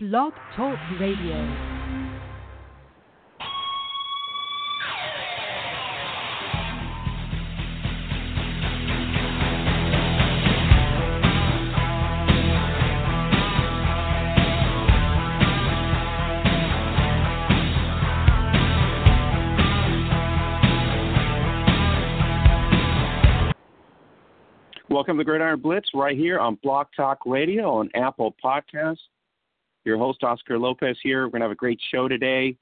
Blog Talk Radio. Welcome to Gridiron Blitz right here on Blog Talk Radio on Apple Podcasts. Your host, Oscar Lopez, here. We're going to have a great show today.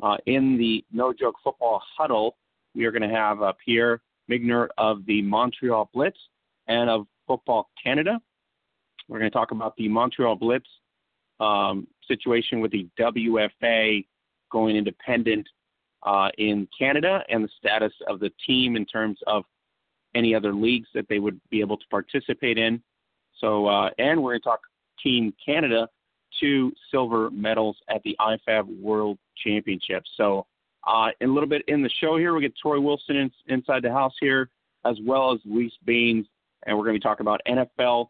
Uh, in the No Joke Football Huddle, we are going to have uh, Pierre Migner of the Montreal Blitz and of Football Canada. We're going to talk about the Montreal Blitz um, situation with the WFA going independent uh, in Canada and the status of the team in terms of any other leagues that they would be able to participate in. So, uh, and we're going to talk Team Canada, two silver medals at the IFAF World Championships. So, uh, a little bit in the show here, we get Troy Wilson in, inside the house here, as well as Louise Beans, and we're going to be talking about NFL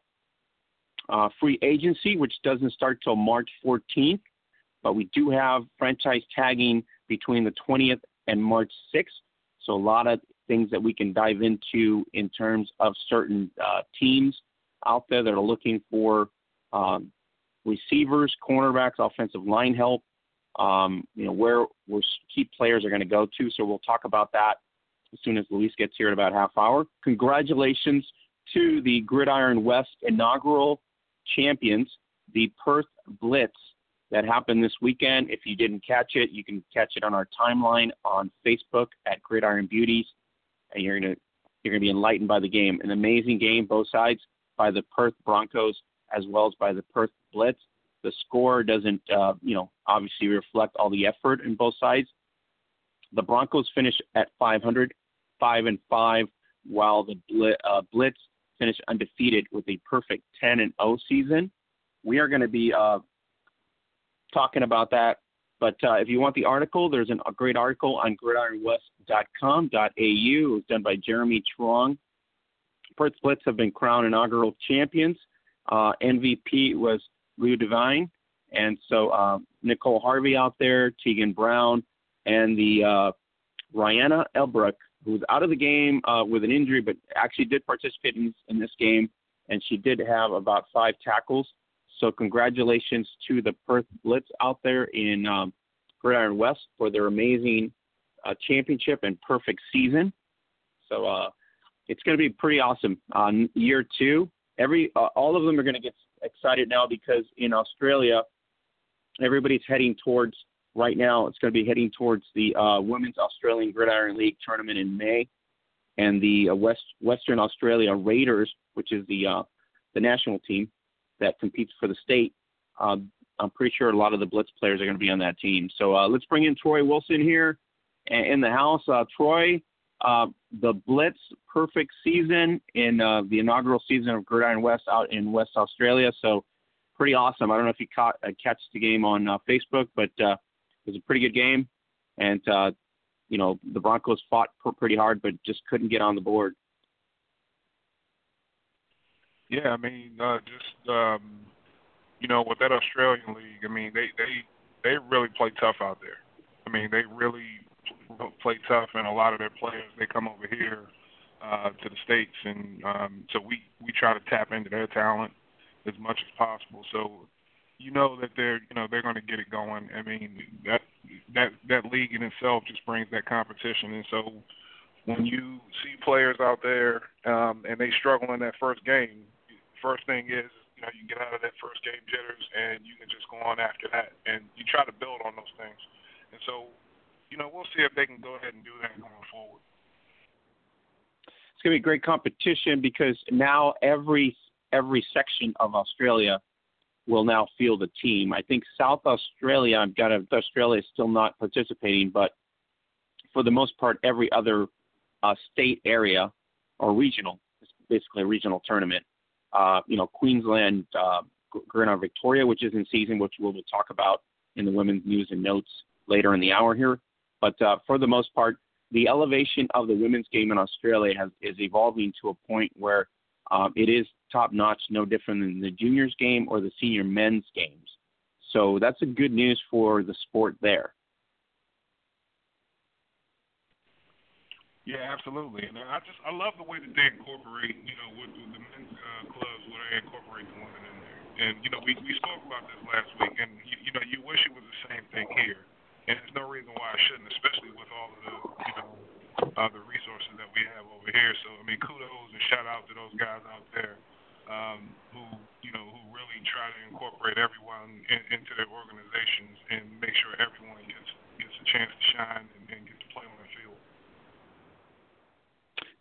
uh, free agency, which doesn't start till March 14th, but we do have franchise tagging between the 20th and March 6th. So a lot of things that we can dive into in terms of certain uh, teams out there that are looking for um, receivers, cornerbacks, offensive line help. Um, you know where where key players are going to go to. So we'll talk about that as soon as Louise gets here in about half hour. Congratulations to the Gridiron West inaugural champions, the Perth Blitz that happened this weekend. If you didn't catch it, you can catch it on our timeline on Facebook at Gridiron Beauties and you're gonna you're gonna be enlightened by the game. An amazing game, both sides by the Perth Broncos as well as by the Perth Blitz. The score doesn't, uh, you know, obviously reflect all the effort in both sides. The Broncos finished at 500, five and five, while the uh, Blitz finished undefeated with a perfect 10 and 0 season. We are going to be uh, talking about that but uh, if you want the article, there's an, a great article on gridironwest.com.au. It was done by Jeremy Trong. Perth Blitz have been crowned inaugural champions. Uh, MVP was Lou Devine. And so uh, Nicole Harvey out there, Tegan Brown, and the uh, Rihanna Elbrook, who was out of the game uh, with an injury, but actually did participate in, in this game. And she did have about five tackles. So congratulations to the Perth Blitz out there in um, Gridiron West for their amazing uh, championship and perfect season. So uh, it's going to be pretty awesome. Uh, year two, every uh, all of them are going to get excited now because in Australia, everybody's heading towards right now. It's going to be heading towards the uh, Women's Australian Gridiron League tournament in May, and the uh, West Western Australia Raiders, which is the uh, the national team, that competes for the state. Uh, I'm pretty sure a lot of the Blitz players are going to be on that team. So uh, let's bring in Troy Wilson here in the house. Uh, Troy, uh, the Blitz perfect season in uh, the inaugural season of Gridiron West out in West Australia. So pretty awesome. I don't know if you caught uh, catch the game on uh, Facebook, but uh, it was a pretty good game. And uh, you know the Broncos fought pretty hard, but just couldn't get on the board. Yeah, I mean, uh, just um, you know, with that Australian league, I mean, they they they really play tough out there. I mean, they really play tough, and a lot of their players they come over here uh, to the states, and um, so we we try to tap into their talent as much as possible. So you know that they're you know they're going to get it going. I mean that that that league in itself just brings that competition, and so when you see players out there um, and they struggle in that first game, first thing is, you know, you get out of that first game jitters and you can just go on after that. And you try to build on those things. And so, you know, we'll see if they can go ahead and do that going forward. It's going to be great competition because now every every section of Australia will now field a team. I think South Australia, I've got a, Australia is still not participating, but for the most part, every other uh, state area or regional, it's basically a regional tournament, uh, you know, Queensland, uh, Victoria, which is in season, which we'll talk about in the women's news and notes later in the hour here. But uh, for the most part, the elevation of the women's game in Australia has, is evolving to a point where um, it is top notch, no different than the juniors game or the senior men's games. So that's a good news for the sport there. Yeah, absolutely. And I just I love the way that they incorporate, you know, with, with the men's uh, clubs where they incorporate the women in there. And you know, we we spoke about this last week, and you, you know, you wish it was the same thing here. And there's no reason why I shouldn't, especially with all of the you know uh, the resources that we have over here. So I mean, kudos and shout out to those guys out there um, who you know who really try to incorporate everyone in, into their organizations and make sure everyone gets gets a chance to shine and, and get to play on the field.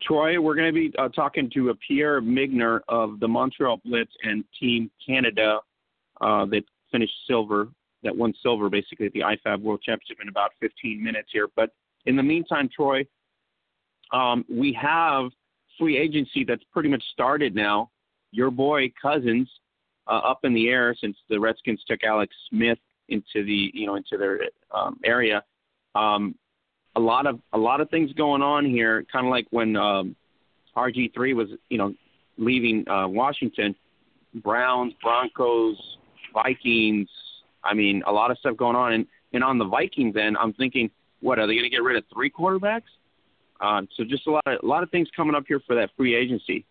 Troy, we're going to be uh, talking to Pierre Migner of the Montreal Blitz and Team Canada uh, that finished silver, that won silver basically at the IFAF World Championship in about 15 minutes here. But in the meantime, Troy, um, we have free agency that's pretty much started now. Your boy Cousins uh, up in the air since the Redskins took Alex Smith into the you know into their um, area. Um, a lot of a lot of things going on here, kind of like when um, RG3 was you know leaving uh, Washington. Browns, Broncos, Vikings. I mean, a lot of stuff going on. And and on the Vikings end, I'm thinking, what are they going to get rid of three quarterbacks? Uh, so just a lot of a lot of things coming up here for that free agency.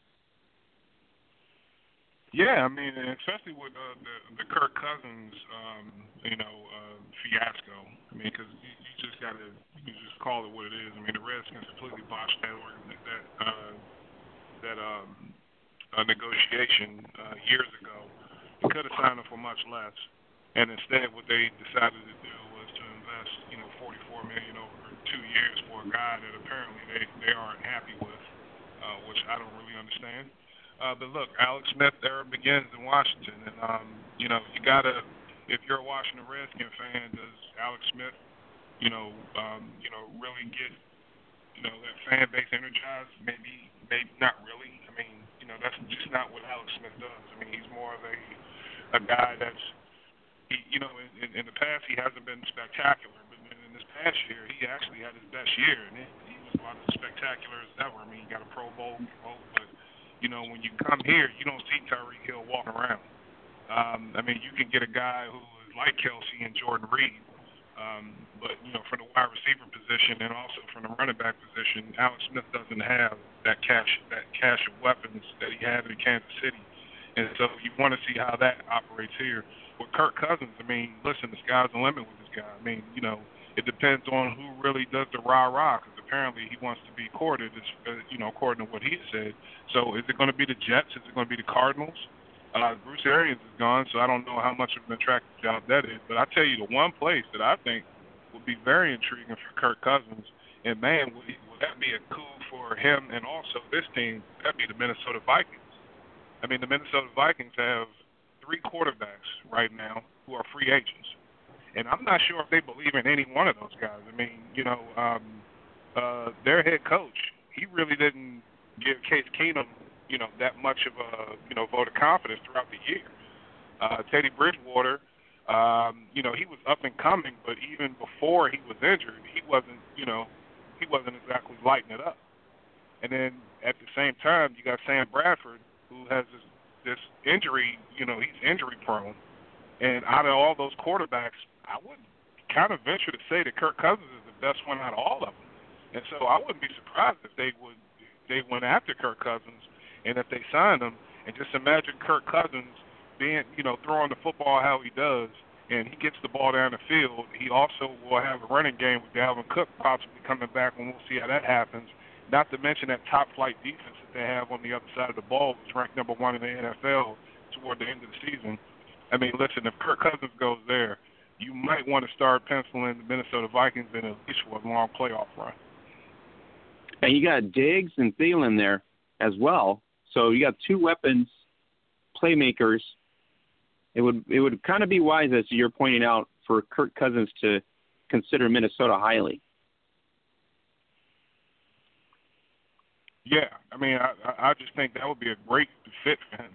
Yeah, I mean, especially with uh, the the Kirk Cousins, um, you know, uh, fiasco. I mean, because you, you just got to you just call it what it is. I mean, the Redskins completely botched that that uh, that um, uh, negotiation uh, years ago. They could have signed him for much less, and instead, what they decided to do was to invest, you know, 44 million over two years for a guy that apparently they they aren't happy with, uh, which I don't really understand. Uh, but look, Alex Smith era begins in Washington, and um, you know you gotta, if you're a Washington Redskin fan, does Alex Smith you know, um, you know, really get, you know, that fan base energized. Maybe, maybe not really. I mean, you know, that's just not what Alex Smith does. I mean, he's more of a a guy that's, he, you know, in, in the past he hasn't been spectacular, but in this past year he actually had his best year, and he, was about as spectacular as ever. I mean, he got a Pro Bowl vote, but you know, when you come here, you don't see Tyreek Hill walking around. Um, I mean, you can get a guy who is like Kelce and Jordan Reed, um, but you know, from the wide receiver position and also from the running back position, Alex Smith doesn't have that cache that cache of weapons that he had in Kansas City, and so you want to see how that operates here. With Kirk Cousins, I mean, listen, the sky's the limit with this guy. I mean, you know, it depends on who really does the rah rah. Because apparently he wants to be courted, uh, you know, according to what he said. So is it going to be the Jets? Is it going to be the Cardinals? Uh, Bruce Arians is gone, so I don't know how much of an attractive job that is. But I tell you, the one place that I think would be very intriguing for Kirk Cousins, and man, would, would that be a coup for him and also this team? That'd be the Minnesota Vikings. I mean, the Minnesota Vikings have three quarterbacks right now who are free agents, and I'm not sure if they believe in any one of those guys. I mean, you know, um, uh, their head coach, he really didn't give Case Keenum you know that much of a you know vote of confidence throughout the year. Uh, Teddy Bridgewater, um, you know, he was up and coming, but even before he was injured, he wasn't you know he wasn't exactly lighting it up. And then at the same time, you got Sam Bradford, who has this this injury. You know, he's injury prone. And out of all those quarterbacks, I would kind of venture to say that Kirk Cousins is the best one out of all of them. And so I wouldn't be surprised if they would they went after Kirk Cousins and if they sign him, and just imagine Kirk Cousins being, you know, throwing the football how he does, and he gets the ball down the field. He also will have a running game with Dalvin Cook possibly coming back, and we'll see how that happens. Not to mention that top flight defense they have on the other side of the ball, which ranked number one in the NFL toward the end of the season. I mean, listen, if Kirk Cousins goes there, you might want to start penciling the Minnesota Vikings in at least for a long playoff run. And you got Diggs and Thielen there as well. So you got two weapons, playmakers. It would it would kind of be wise, as you're pointing out, for Kirk Cousins to consider Minnesota highly. Yeah, I mean, I I just think that would be a great fit for him.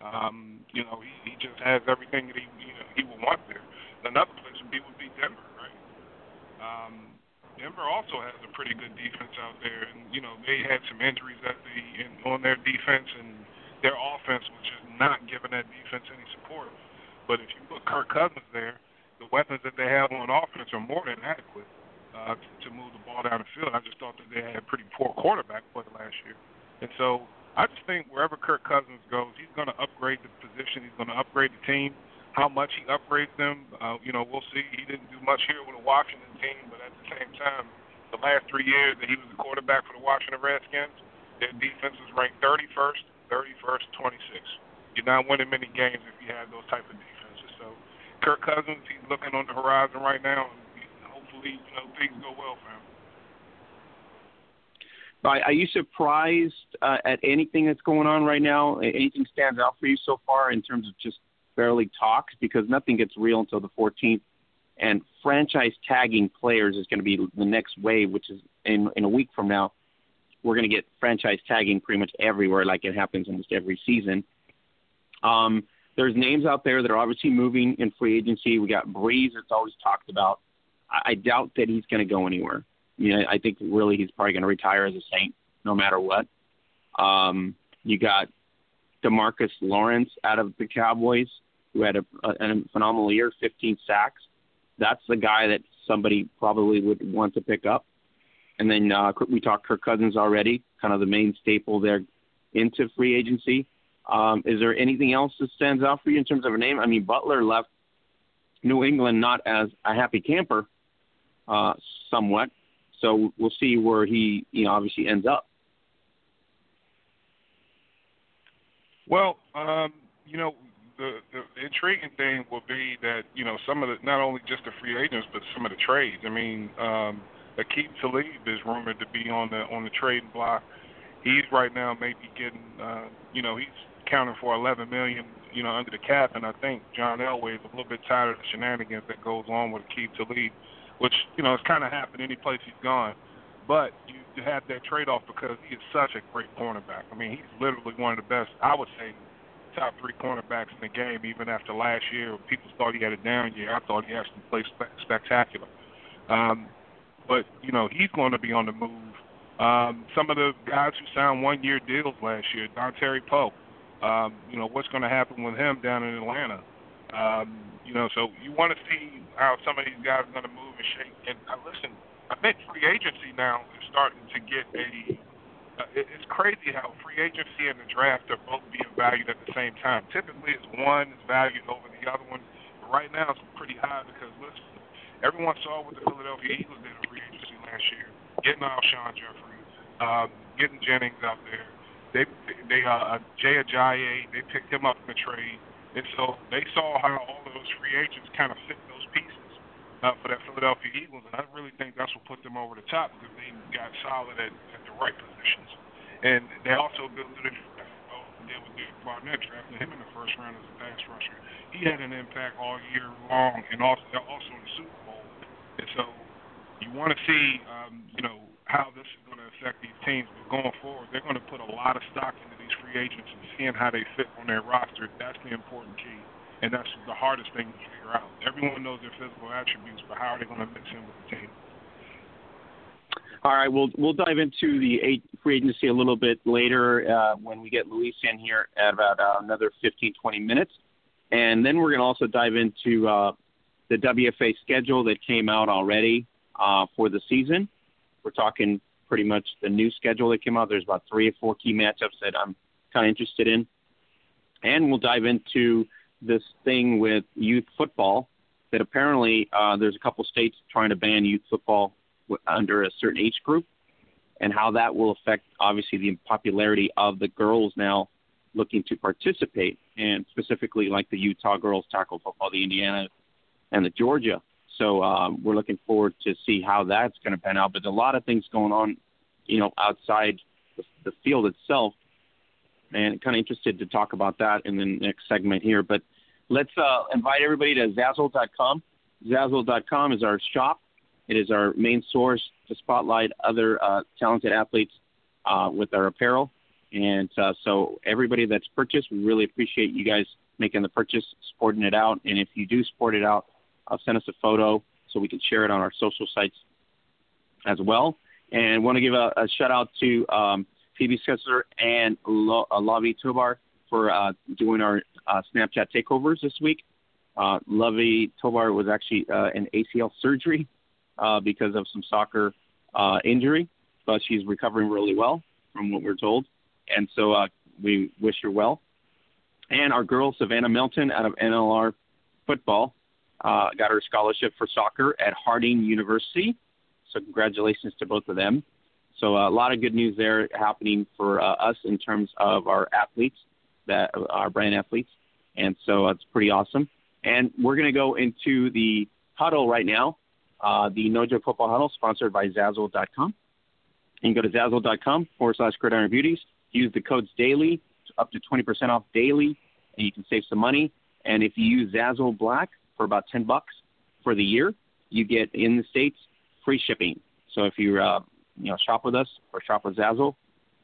Um, you know, he, he just has everything that he you know, he would want there. Another place would be would be Denver, right? Um, Denver also has a pretty good defense out there, and you know they had some injuries at the in, on their defense, and their offense was just not giving that defense any support. But if you put Kirk Cousins there, the weapons that they have on offense are more than adequate uh, to, move the ball down the field. I just thought that they had a pretty poor quarterback play last year, and so I just think wherever Kirk Cousins goes, he's going to upgrade the position. He's going to upgrade the team. How much he upgrades them, uh, you know, we'll see. He didn't do much here with the Washington team, but at the same time, the last three years that he was the quarterback for the Washington Redskins, their defense was ranked 31st, 31st, 26th. You're not winning many games if you have those type of defenses. So Kirk Cousins, he's looking on the horizon right now, and hopefully, you know, things go well for him. Are you surprised uh, at anything that's going on right now? Anything stands out for you so far in terms of just barely talks? Because nothing gets real until the 14th, and franchise tagging players is going to be the next wave, which is in in a week from now. We're going to get franchise tagging pretty much everywhere, like it happens almost every season. Um, there's names out there that are obviously moving in free agency. We got Brees that's always talked about. I, I doubt that he's going to go anywhere. You know, I think really he's probably going to retire as a Saint no matter what. Um, you got Demarcus Lawrence out of the Cowboys, who had a, a, a phenomenal year, 15 sacks. That's the guy that somebody probably would want to pick up. And then uh, we talked Kirk Cousins already, kind of the main staple there into free agency. Um, is there anything else that stands out for you in terms of a name? I mean, Butler left New England not as a happy camper, uh, somewhat, so we'll see where he, you know, obviously ends up. Well, um, you know, the, the intriguing thing will be that you know some of the not only just the free agents but some of the trades. I mean, um, Aqib Talib is rumored to be on the on the trading block. He's right now maybe getting, uh, you know, he's counting for 11 million, you know, under the cap, and I think John Elway is a little bit tired of the shenanigans that goes on with Aqib Talib which you know has kind of happened any place he's gone. But you, you have that trade-off because he is such a great cornerback. I mean, he's literally one of the best. I would say top three cornerbacks in the game. Even after last year, people thought he had a down year. I thought he actually played spe- spectacular. Um, but you know, he's going to be on the move. Um, some of the guys who signed one-year deals last year, Dontari Poe. Um, you know, what's going to happen with him down in Atlanta? Um, you know, so you want to see how some of these guys are going to move and shake. And uh, listen, I think free agency now is starting to get a. Uh, it's crazy how free agency and the draft are both being valued at the same time. Typically, it's one is valued over the other one. But right now, it's pretty high because listen, everyone saw what the Philadelphia Eagles did in free agency last year, getting Alshon Jeffery, um, getting Jennings out there. They they uh, Jay Ajayi, they picked him up in the trade. And so they saw how all of those free agents kind of fit those pieces uh, for that Philadelphia Eagles, and I really think that's what put them over the top because they got solid at, at the right positions. And they also built it deal with Derek Barnett, drafting him in the first round as a pass rusher. He had an impact all year long, and also also in the Super Bowl. And so you want to see, um, you know, how this is going to affect these teams. But going forward, they're going to put a lot of stock into these free agents and seeing how they fit on their roster. That's the important key, and that's the hardest thing to figure out. Everyone knows their physical attributes, but how are they going to mix in with the team? All right, we'll we'll dive into the free agency a little bit later uh, when we get Louise in here at about uh, another 15, 20 minutes, and then we're going to also dive into uh, the WFA schedule that came out already uh, for the season we're talking pretty much the new schedule that came out. There's about three or four key matchups that I'm kind of interested in. And we'll dive into this thing with youth football that apparently uh, there's a couple states trying to ban youth football under a certain age group and how that will affect obviously the popularity of the girls now looking to participate and specifically like the Utah girls tackle football, the Indiana and the Georgia so um, we're looking forward to see how that's going to pan out. But a lot of things going on, you know, outside the, the field itself, and kind of interested to talk about that in the next segment here. But let's uh, invite everybody to Zazzle.com. Zazzle.com is our shop. It is our main source to spotlight other uh, talented athletes uh, with our apparel. And uh, so everybody that's purchased, we really appreciate you guys making the purchase, supporting it out. And if you do support it out, uh, send us a photo so we can share it on our social sites as well. And want to give a, a shout out to um, Phoebe Sessler and uh, Lavi Tobar for uh, doing our uh, Snapchat takeovers this week. Uh, Lovey Tovar was actually uh, an ACL surgery uh, because of some soccer uh, injury, but she's recovering really well from what we're told. And so uh, we wish her well. And our girl, Savannah Milton, out of NLR football, uh, got her scholarship for soccer at Harding University. So congratulations to both of them. So uh, a lot of good news there happening for uh, us in terms of our athletes, that our brand athletes, and so it's pretty awesome. And we're going to go into the huddle right now, uh, the No Joke Football Huddle, sponsored by Zazzle.com. You can go to Zazzle.com forward slash Gridiron Beauties. Use the codes daily, up to 20% off daily, and you can save some money. And if you use Zazzle Black for about 10 bucks for the year, you get in the States free shipping. So if you uh, you know shop with us or shop with Zazzle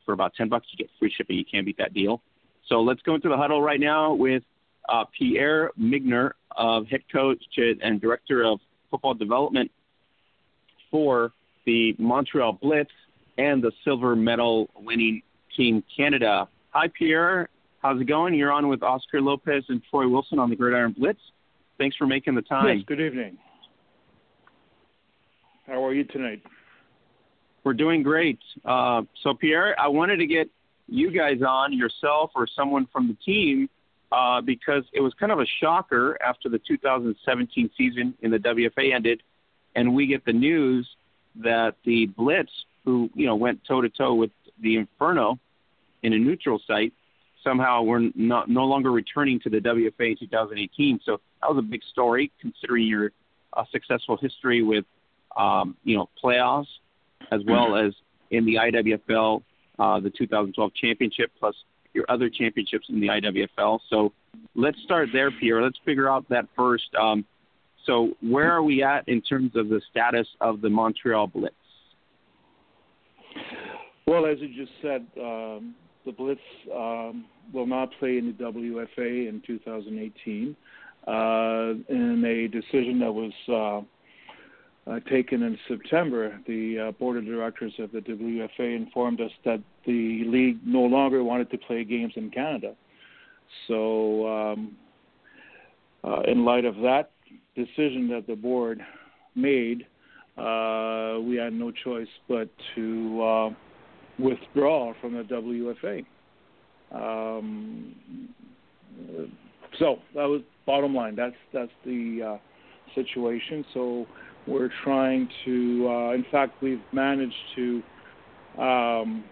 for about 10 bucks, you get free shipping. You can't beat that deal. So let's go into the huddle right now with uh, Pierre Migner, of head coach and director of football development for the Montreal Blitz and the silver medal winning Team Canada. Hi, Pierre. How's it going? You're on with Oscar Lopez and Troy Wilson on the Gridiron Blitz. Thanks for making the time. Yes, good evening. How are you tonight? We're doing great. Uh, so, Pierre, I wanted to get you guys on, yourself or someone from the team, uh, because it was kind of a shocker after the 2017 season in the WFA ended, and we get the news that the Blitz, who you know went toe to toe with the Inferno in a neutral site, somehow were not no longer returning to the WFA in 2018. So that was a big story, considering your uh, successful history with um, you know playoffs, as well as in the IWFL, uh, the 2012 championship, plus your other championships in the IWFL. So let's start there, Pierre. Let's figure out that first. Um, so where are we at in terms of the status of the Montreal Blitz? Well, as you just said, um, the Blitz um, will not play in the WFA in 2018 uh, in a decision that was uh, uh, taken in September. The uh, board of directors of the WFA informed us that the league no longer wanted to play games in Canada. So, um, uh, in light of that decision that the board made, uh, we had no choice but to withdraw from the WFA. Um, so that was bottom line. That's that's the uh, situation. So we're trying to. Uh, in fact, we've managed to um,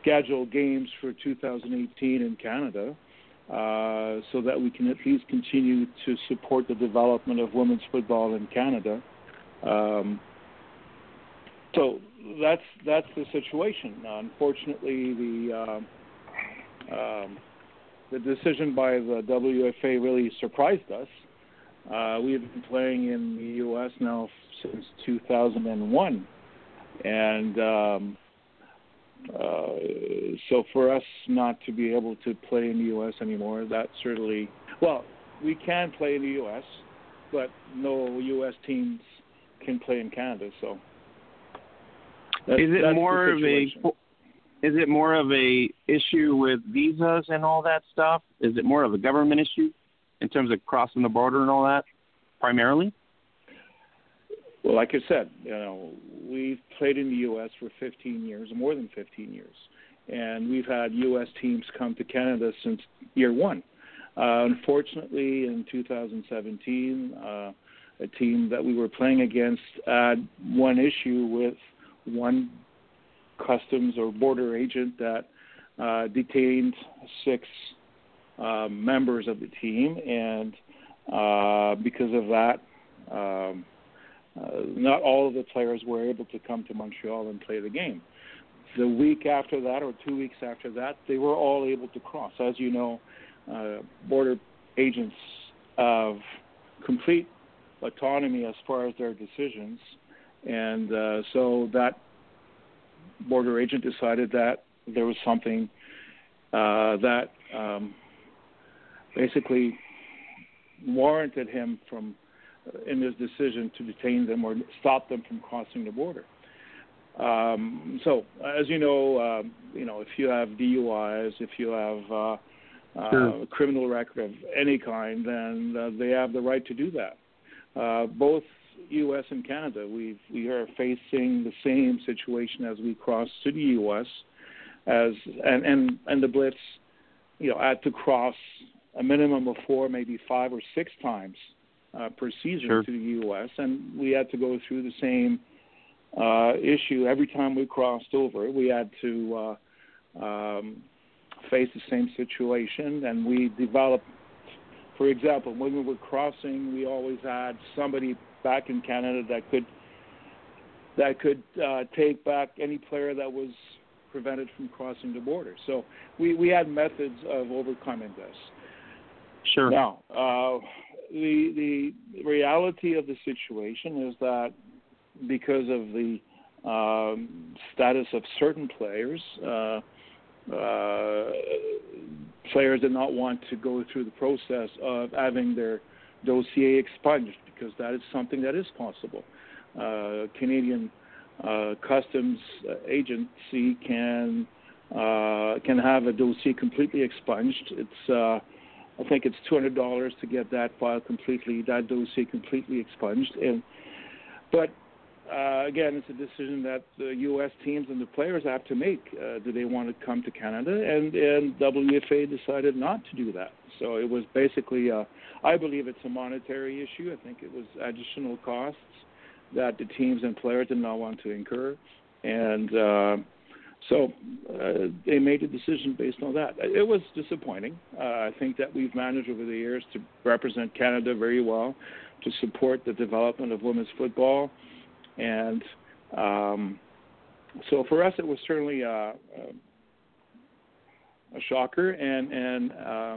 schedule games for 2018 in Canada uh, so that we can at least continue to support the development of women's football in Canada. Um, so that's that's the situation. Unfortunately, the uh, um, the decision by the WFA really surprised us. Uh, we have been playing in the U.S. now since 2001, and um, uh, so for us not to be able to play in the U.S. anymore, that certainly well, we can play in the U.S., but no U.S. teams can play in Canada. So is it more of a is it more of a issue with visas and all that stuff? Is it more of a government issue in terms of crossing the border and all that, primarily? Well, like I said, you know, we've played in the U.S. for 15 years, more than 15 years, and we've had U.S. teams come to Canada since year one. Uh, unfortunately, in 2017, uh, a team that we were playing against had one issue with one customs or border agent that uh, detained six uh, members of the team, and uh, because of that. Um, uh, not all of the players were able to come to Montreal and play the game. The week after that, or two weeks after that, they were all able to cross. As you know, uh, border agents have complete autonomy as far as their decisions, and uh, so that border agent decided that there was something uh, that um, basically warranted him from in his decision to detain them or stop them from crossing the border. Um, so, as you know, um, you know if you have DUIs, if you have uh, uh, sure. criminal record of any kind, then uh, they have the right to do that. Uh, both U.S. and Canada, we we are facing the same situation as we cross to the U.S. as and and and the Blitz, you know, had to cross a minimum of four, maybe five or six times uh, per season sure. to the U.S. and we had to go through the same uh, issue every time we crossed over. We had to uh, um, face the same situation, and we developed. For example, when we were crossing, we always had somebody back in Canada that could that could uh, take back any player that was prevented from crossing the border. So we, we had methods of overcoming this. Sure. Now, uh, the the reality of the situation is that because of the um, status of certain players, uh, uh, players did not want to go through the process of having their dossier expunged because that is something that is possible. Uh, Canadian uh, Customs Agency can uh, can have a dossier completely expunged. It's uh, I think it's two hundred dollars to get that file completely, that dossier completely expunged. And but uh, again, it's a decision that the U.S. teams and the players have to make. Uh, do they want to come to Canada? And and WFA decided not to do that. So it was basically, uh, I believe it's a monetary issue. I think it was additional costs that the teams and players did not want to incur, and uh, so uh, they made a decision based on that. It was disappointing. Uh, I think that we've managed over the years to represent Canada very well, to support the development of women's football, and um, so for us it was certainly a, a, shocker and and uh,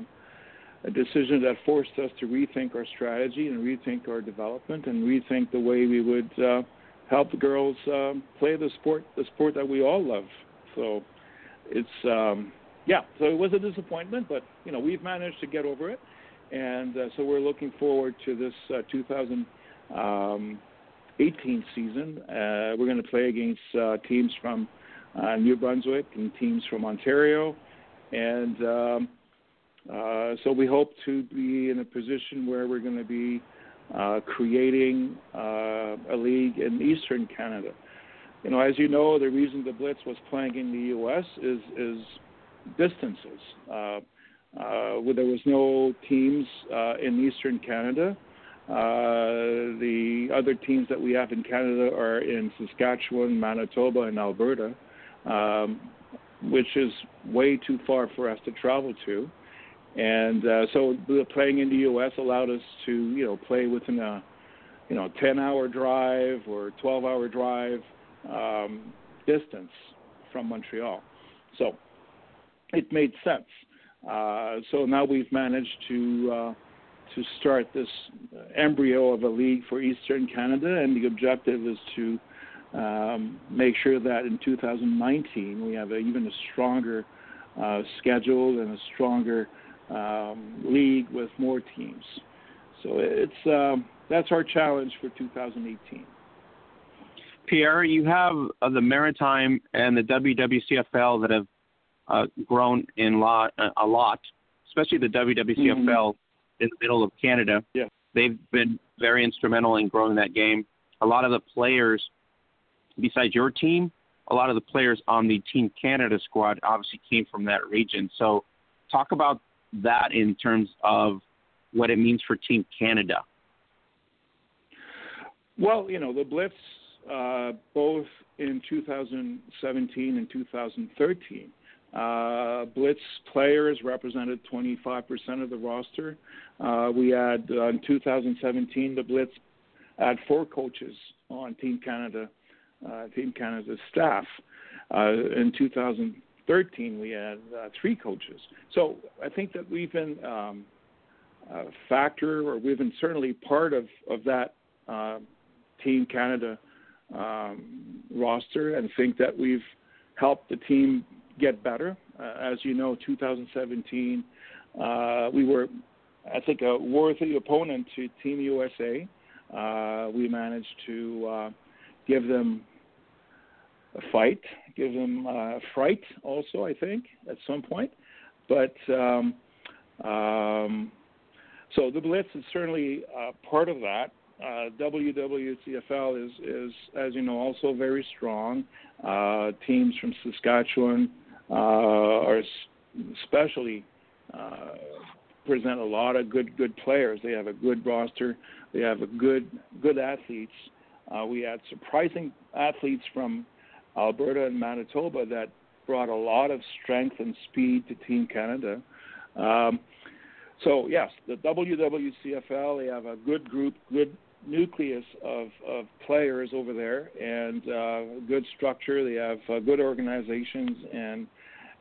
a decision that forced us to rethink our strategy and rethink our development and rethink the way we would uh, help the girls uh, play the sport, the sport that we all love. So it's um, yeah. So it was a disappointment, but you know we've managed to get over it, and uh, so we're looking forward to this uh, 2018 season. Uh, we're going to play against uh, teams from uh, New Brunswick and teams from Ontario, and um, uh, so we hope to be in a position where we're going to be uh, creating uh, a league in Eastern Canada. You know, as you know, the reason the Blitz was playing in the U.S. is is distances. Uh, uh, there was no teams uh, in Eastern Canada. Uh, the other teams that we have in Canada are in Saskatchewan, Manitoba, and Alberta, um, which is way too far for us to travel to. And uh, so playing in the U.S. allowed us to, you know, play within a, you know, 10-hour drive or 12-hour drive um, distance from Montreal. So it made sense. Uh, so now we've managed to uh, to start this embryo of a league for Eastern Canada, and the objective is to um, make sure that in 2019 we have a, even a stronger uh, schedule and a stronger um, league with more teams. So it's um, that's our challenge for 2018. Pierre, you have uh, the Maritime and the WWCFL that have uh, grown in lot, uh, a lot, especially the WWCFL mm-hmm. In the middle of Canada. Yeah. They've been very instrumental in growing that game. A lot of the players, besides your team, a lot of the players on the Team Canada squad obviously came from that region. So, talk about that in terms of what it means for Team Canada. Well, you know, the Blitz, uh, both in 2017 and 2013, uh, Blitz players represented 25% of the roster. Uh, we had uh, in 2017 the Blitz had four coaches on Team Canada, uh, Team Canada's staff. Uh, in 2013 we had uh, three coaches. So I think that we've been um, a factor, or we've been certainly part of of that Team Canada um, roster, and think that we've helped the team get better. Uh, as you know, 2017, uh, we were, I think, a worthy opponent to Team USA. Uh, we managed to uh, give them a fight, give them uh, fright also, I think, at some point. But um, Um, so the Blitz is certainly uh, part of that. Uh, WWCFL is, is, as you know, also very strong. Uh, teams from Saskatchewan uh, are especially uh, present a lot of good good players. They have a good roster. They have a good good athletes. Uh, we had surprising athletes from Alberta and Manitoba that brought a lot of strength and speed to Team Canada. Um, so yes, the WWCFL they have a good group, good nucleus of, of players over there, and uh, good structure. They have uh, good organizations in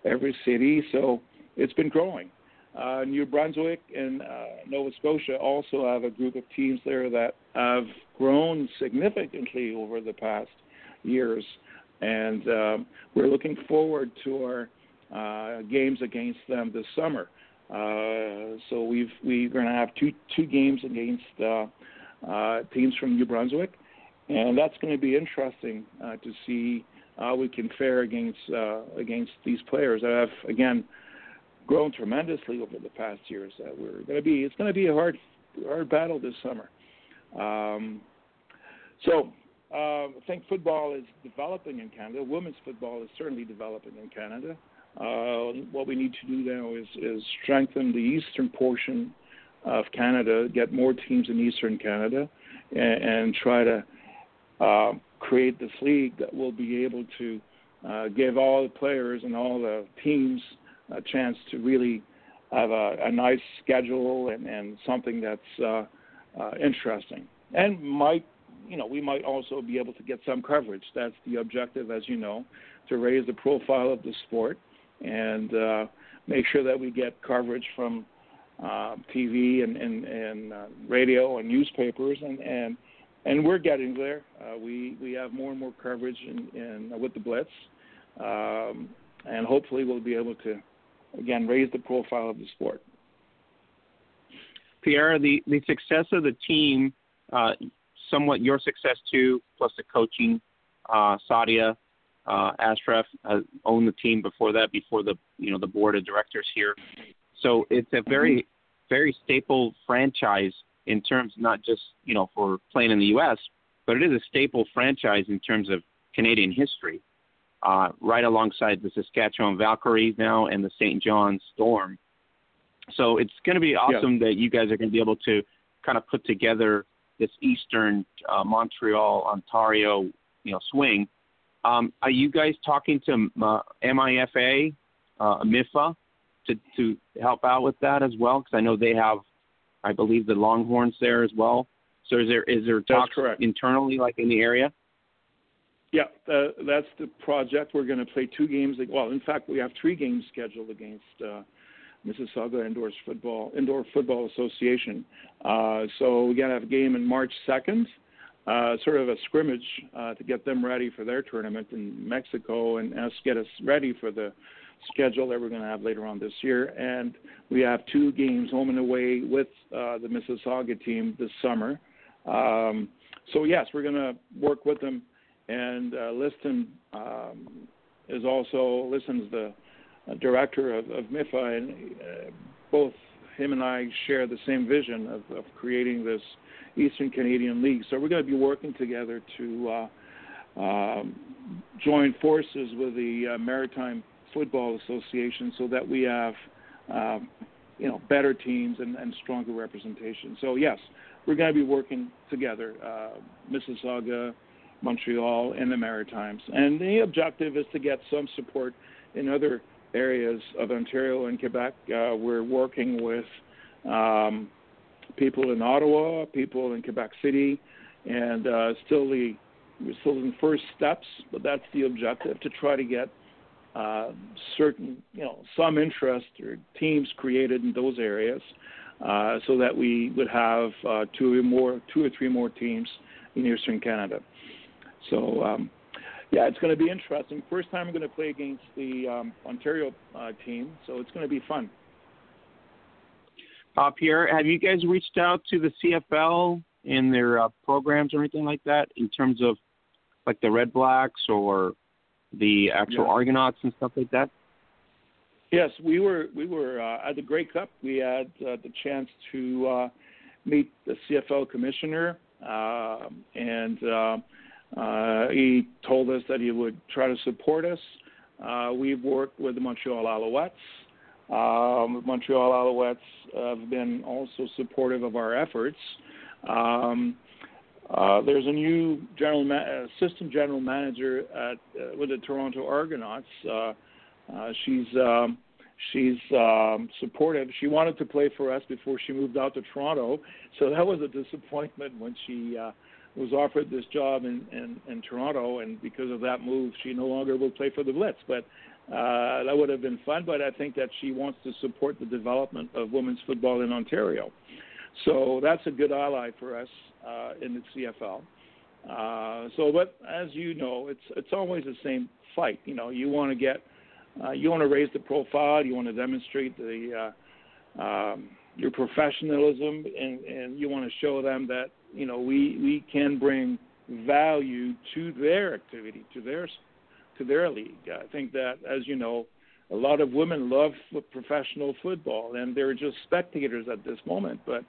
every city, so it's been growing. Uh, New Brunswick and uh, Nova Scotia also have a group of teams there that have grown significantly over the past years, and um, we're looking forward to our uh, games against them this summer. Uh, so we've we're going to have two two games against uh, uh, teams from New Brunswick, and that's going to be interesting to see how we can fare against uh, against these players that have again grown tremendously over the past years. Uh, we're going to be it's going to be a hard hard battle this summer. Um, so uh, I think football is developing in Canada. Women's football is certainly developing in Canada. Uh, what we need to do now is, is strengthen the eastern portion of Canada, get more teams in eastern Canada, and, and try to uh, create this league that will be able to uh, give all the players and all the teams a chance to really have a, a nice schedule and, and something that's uh, uh, interesting. And might, you know, we might also be able to get some coverage. That's the objective, as you know, to raise the profile of the sport and uh, make sure that we get coverage from uh, TV and, and, and uh, radio and newspapers, and, and and we're getting there. Uh, we we have more and more coverage in, in with the Blitz, um, and hopefully we'll be able to again raise the profile of the sport. Pierre, the the success of the team, uh, somewhat your success too, plus the coaching. Uh, Sadia uh, Ashraf uh, owned the team before that, before the you know the board of directors here. So it's a very, very staple franchise in terms not just you know for playing in the U.S., but it is a staple franchise in terms of Canadian history, uh, right alongside the Saskatchewan Valkyries now and the St. John's Storm. So it's going to be awesome yeah. that you guys are going to be able to kind of put together this Eastern uh, Montreal, Ontario, you know, swing. Um, are you guys talking to uh, MIFA, uh, MIFA, to to help out with that as well? Because I know they have, I believe, the Longhorns there as well. So is there is there talks internally, like in the area? Yeah, uh, that's the project. We're going to play two games. Well, in fact, we have three games scheduled against uh, Mississauga Indoor Football Indoor Football Association. Uh, so we're going to have a game in March 2nd, uh, sort of a scrimmage uh, to get them ready for their tournament in Mexico and us get us ready for the schedule that we're going to have later on this year. And we have two games home and away with uh, the Mississauga team this summer. Um, so yes, we're going to work with them. And uh, Liston um, is also Liston's the uh, director of, of MIFA, and uh, both him and I share the same vision of, of creating this Eastern Canadian League. So we're going to be working together to uh, um, join forces with the uh, Maritime Football Association so that we have, um, you know, better teams and, and stronger representation. So yes, we're going to be working together, uh, Mississauga, Montreal, and the Maritimes. And the objective is to get some support in other areas of Ontario and Quebec. Uh, we're working with um, people in Ottawa, people in Quebec City, and uh, still the we're still in first steps, but that's the objective to try to get uh, certain, you know, some interest or teams created in those areas, uh, so that we would have uh, two or more, two or three more teams in Eastern Canada. So, um, yeah, it's going to be interesting. First time I'm going to play against the um, Ontario uh, team, so it's going to be fun. Uh, Pierre, have you guys reached out to the CFL in their uh, programs or anything like that in terms of like the Red Blacks or the actual yeah. Argonauts and stuff like that? Yes, we were we were uh, at the Grey Cup. We had uh, the chance to uh, meet the CFL commissioner, uh, and uh, uh, he told us that he would try to support us. Uh, we've worked with the Montreal Alouettes. Um, Montreal Alouettes have been also supportive of our efforts. Um, uh, there's a new general ma- assistant general manager at uh, with the Toronto Argonauts. Uh, uh, she's um, she's um, supportive. She wanted to play for us before she moved out to Toronto, so that was a disappointment when she uh, was offered this job in, in in Toronto, and because of that move, she no longer will play for the Blitz. But uh, that would have been fun. But I think that she wants to support the development of women's football in Ontario. So that's a good ally for us uh, in the CFL. Uh, so, but as you know, it's it's always the same fight. You know, you want to get uh, you want to raise the profile, you want to demonstrate the uh, um, your professionalism, and, and you want to show them that you know we we can bring value to their activity, to their to their league. I think that, as you know, a lot of women love professional football, and they're just spectators at this moment. But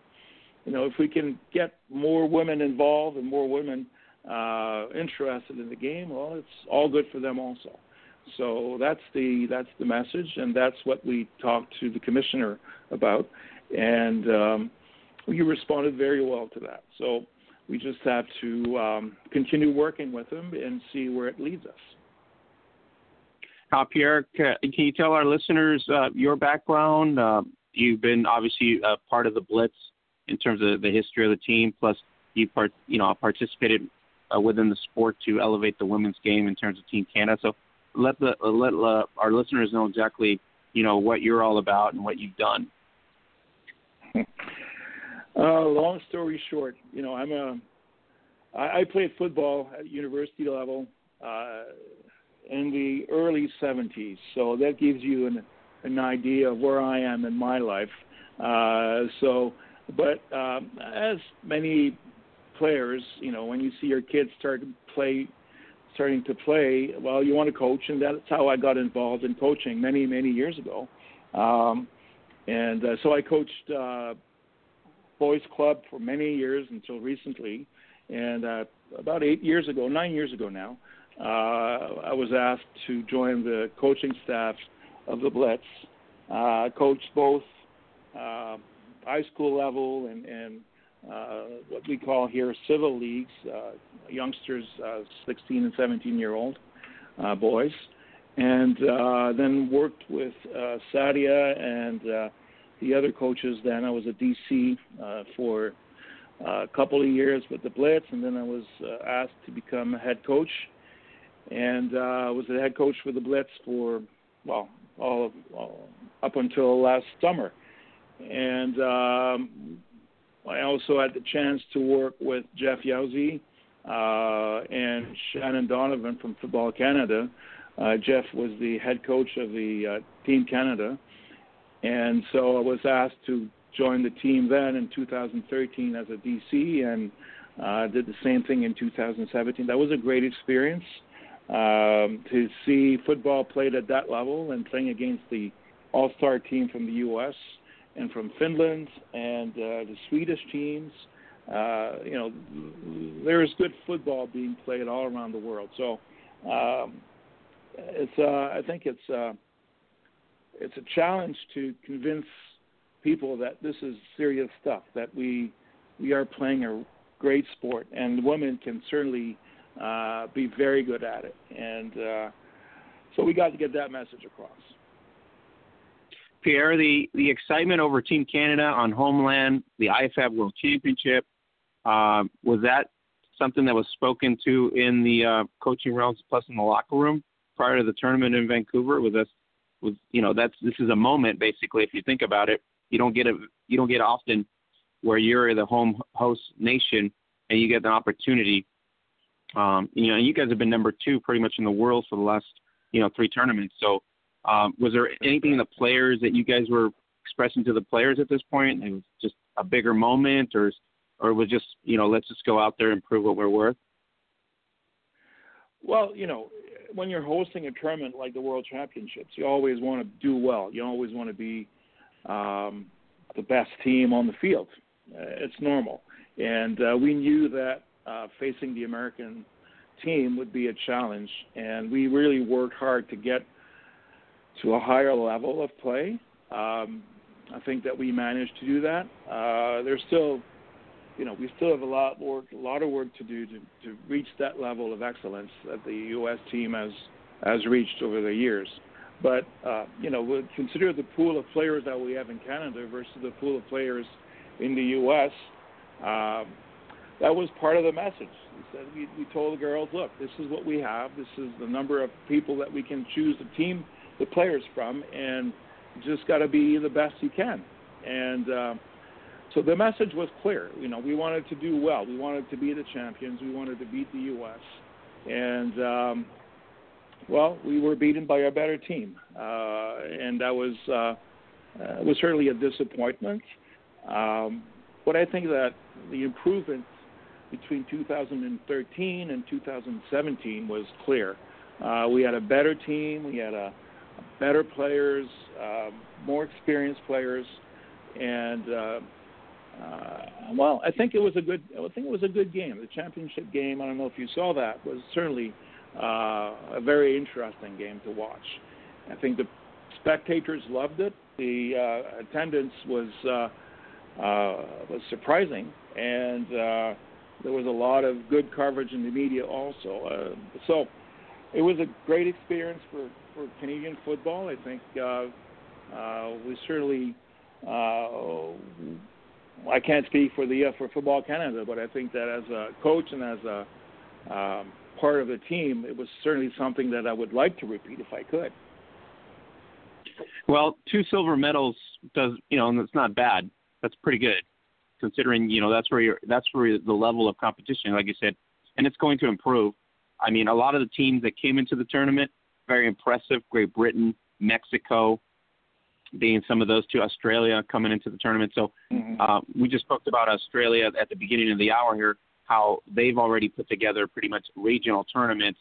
you know, if we can get more women involved and more women uh, interested in the game, well, it's all good for them also. So that's the that's the message, and that's what we talked to the commissioner about, and um, he responded very well to that. So we just have to um, continue working with him and see where it leads us. Uh, Pierre, can you tell our listeners uh, your background? Uh, you've been obviously part of the Blitz in terms of the history of the team, plus you part, you know participated uh, within the sport to elevate the women's game in terms of Team Canada. So let the let uh, our listeners know exactly you know what you're all about and what you've done. Uh, long story short, you know I'm a I, I played football at university level uh, in the early 70s, so that gives you an an idea of where I am in my life. Uh, so, but um, as many players, you know, when you see your kids start to play starting to play, well, you want to coach, and that's how I got involved in coaching many, many years ago. Um, and uh, so I coached uh, boys club for many years until recently, and uh, about eight years ago, nine years ago now, uh, I was asked to join the coaching staff of the Blitz. Uh, coached both uh, high school level and, and uh, what we call here civil leagues, uh, youngsters, uh, 16 and 17 year old uh, boys, and uh, then worked with uh, Sadia and uh, the other coaches. Then. I was a DC uh, for uh, a couple of years with the Blitz, and then I was uh, asked to become a head coach, and uh, was the head coach for the Blitz for well, all of all, up until last summer, and um, I also had the chance to work with Jeff Yowzy uh, and Shannon Donovan from Football Canada. Uh, Jeff was the head coach of the uh, Team Canada, and so I was asked to join the team then in 2013 as a DC, and uh, did the same thing in 2017. That was a great experience um, to see football played at that level and playing against the All-Star team from the U.S and from Finland and uh, the Swedish teams. Uh, you know, there is good football being played all around the world. So um, it's uh, I think it's it's a challenge to convince people that this is serious stuff. That we we are playing a great sport, and women can certainly uh, be very good at it. And uh, so we got to get that message across. Pierre, the, the excitement over Team Canada on homeland, the IFAF World Championship, uh, was that something that was spoken to in the uh, coaching realms plus in the locker room prior to the tournament in Vancouver? Was this was you know that's this is a moment basically if you think about it. You don't get a you don't get often where you're the home host nation and you get an opportunity. Um, you know, you guys have been number two pretty much in the world for the last you know three tournaments. So um, was there anything in the players that you guys were expressing to the players at this point? It was just a bigger moment, or or was just you know let's just go out there and prove what we're worth. Well, you know, when you're hosting a tournament like the World Championships, you always want to do well. You always want to be um, the best team on the field. Uh, it's normal, and uh, we knew that uh, facing the American team would be a challenge, and we really worked hard to get to a higher level of play. Um, I think that we managed to do that. Uh, there's still, you know, we still have a lot work, a lot of work to do to, to reach that level of excellence that the U.S. team has has reached over the years. But uh, you know, we'll consider the pool of players that we have in Canada versus the pool of players in the U.S. Um, that was part of the message. We said we, we told the girls, look, this is what we have. This is the number of people that we can choose the team, the players from, and just got to be the best you can. And uh, so the message was clear. You know, we wanted to do well. We wanted to be the champions. We wanted to beat the U.S. And um, well, we were beaten by a better team, uh, and that was uh, uh, was certainly a disappointment. Um, but I think that the improvement between 2013 and 2017 was clear. Uh, we had a better team. We had a, a better players, uh, more experienced players, and uh, uh, well, I think it was a good. I think it was a good game. The championship game. I don't know if you saw that. Was certainly uh, a very interesting game to watch. I think the spectators loved it. The uh, attendance was uh, uh, was surprising, and uh, there was a lot of good coverage in the media also. Uh, so it was a great experience for, for Canadian football. I think uh, uh, we certainly. Uh, I can't speak for the uh, for Football Canada, but I think that as a coach and as a um, part of the team, it was certainly something that I would like to repeat if I could. Well, two silver medals does you know, and that's not bad. That's pretty good, considering you know that's where you're that's where the level of competition, like you said, and it's going to improve. I mean, a lot of the teams that came into the tournament very impressive. Great Britain, Mexico, being some of those two. Australia coming into the tournament. So mm-hmm. uh, we just talked about Australia at the beginning of the hour here how they've already put together pretty much regional tournaments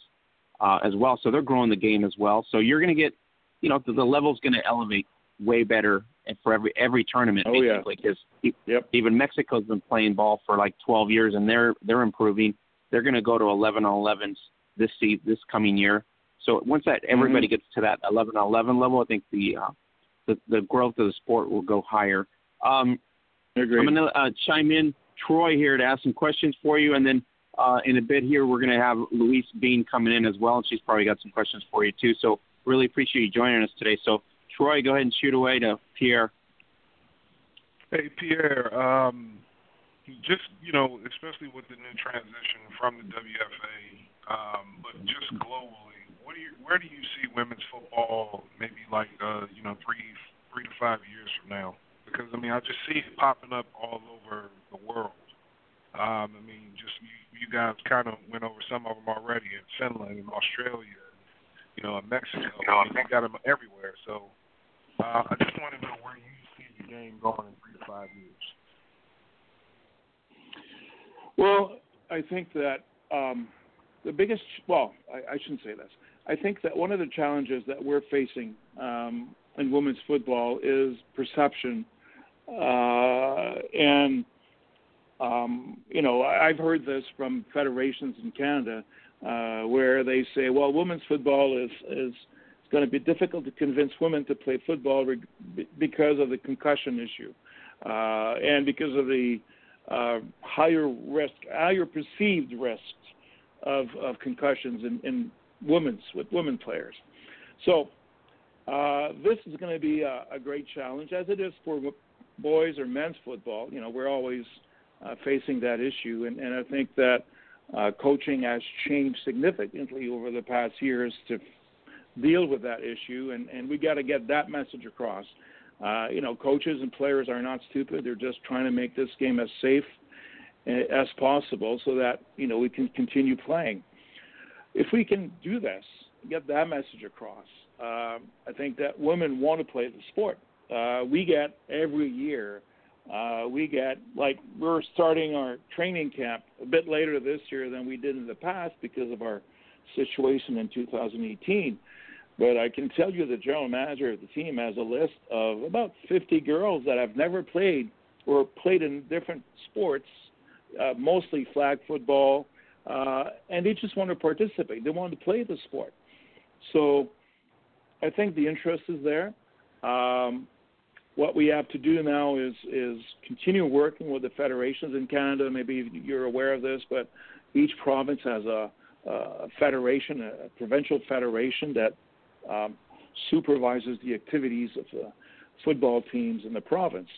uh, as well. So they're growing the game as well. So you're going to get, you know, the, the level's going to elevate way better and for every every tournament oh, basically because yeah. yep. even Mexico's been playing ball for like 12 years and they're they're improving. They're going to go to 11 on 11s this season, this coming year. So once that everybody mm-hmm. gets to that 11 on 11 level, I think the uh, the the growth of the sport will go higher. Um, I'm going to uh, chime in Troy here to ask some questions for you, and then uh, in a bit here we're going to have Louise Beans coming in as well, and she's probably got some questions for you too. So really appreciate you joining us today. So Troy, go ahead and shoot away to Pierre. Hey Pierre, um, just you know, especially with the new transition from the WFA, um, but just globally, what do you, where do you see women's football maybe like uh, you know three three to five years from now? Because I mean, I just see it popping up all over the world. Um, I mean, just you, you guys kind of went over some of them already in Finland and Australia, you know, in Mexico. I mean, you got them everywhere. So uh, I just want to know where you see the game going in three to five years. Well, I think that um, the biggest, well, I, I shouldn't say this. I think that one of the challenges that we're facing um, in women's football is perception. Uh, and um, you know, I've heard this from federations in Canada uh, where they say, well, women's football is is going to be difficult to convince women to play football because of the concussion issue uh, and because of the uh, higher risk, higher perceived risks of, of concussions in, in women's with women players. So uh, this is going to be a, a great challenge, as it is for boys or men's football. You know, we're always uh, facing that issue. And, and I think that uh, coaching has changed significantly over the past years to deal with that issue, and, and we got to get that message across. Uh, you know, coaches and players are not stupid. They're just trying to make this game as safe as possible so that, you know, we can continue playing. If we can do this, get that message across, uh, I think that women want to play the sport. Uh, we get every year uh, we get like we're starting our training camp a bit later this year than we did in the past because of our situation in 2018. But I can tell you the general manager of the team has a list of about 50 girls that have never played or played in different sports, uh, mostly flag football, uh, and they just want to participate. They want to play the sport. So I think the interest is there. Um, what we have to do now is is continue working with the federations in Canada. Maybe you're aware of this, but each province has a, a federation, a provincial federation that um, supervises the activities of the football teams in the province.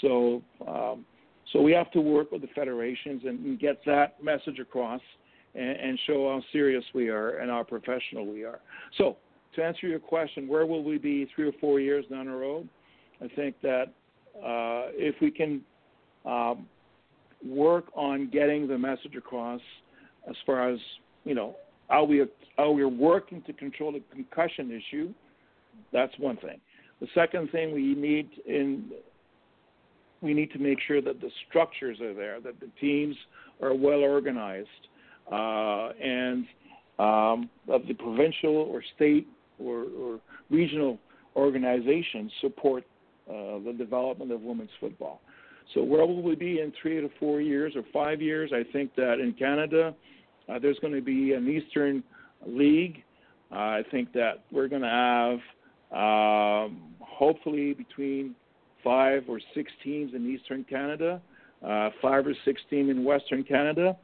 So, um, so we have to work with the federations and, and get that message across and, and, show how serious we are and how professional we are. So, to answer your question, where will we be three or four years down the road? I think that uh, if we can um, work on getting the message across as far as you know how we how we're working to control the concussion issue, that's one thing. The second thing we need in we need to make sure that the structures are there, that the teams are well organized, uh, and um, that the provincial or state or, or regional organizations support uh, the development of women's football. So where will we be in three to four years or five years? I think that in Canada, uh, there's going to be an Eastern League. Uh, I think that we're going to have um, hopefully between five or six teams in Eastern Canada, uh, five or six teams in Western Canada.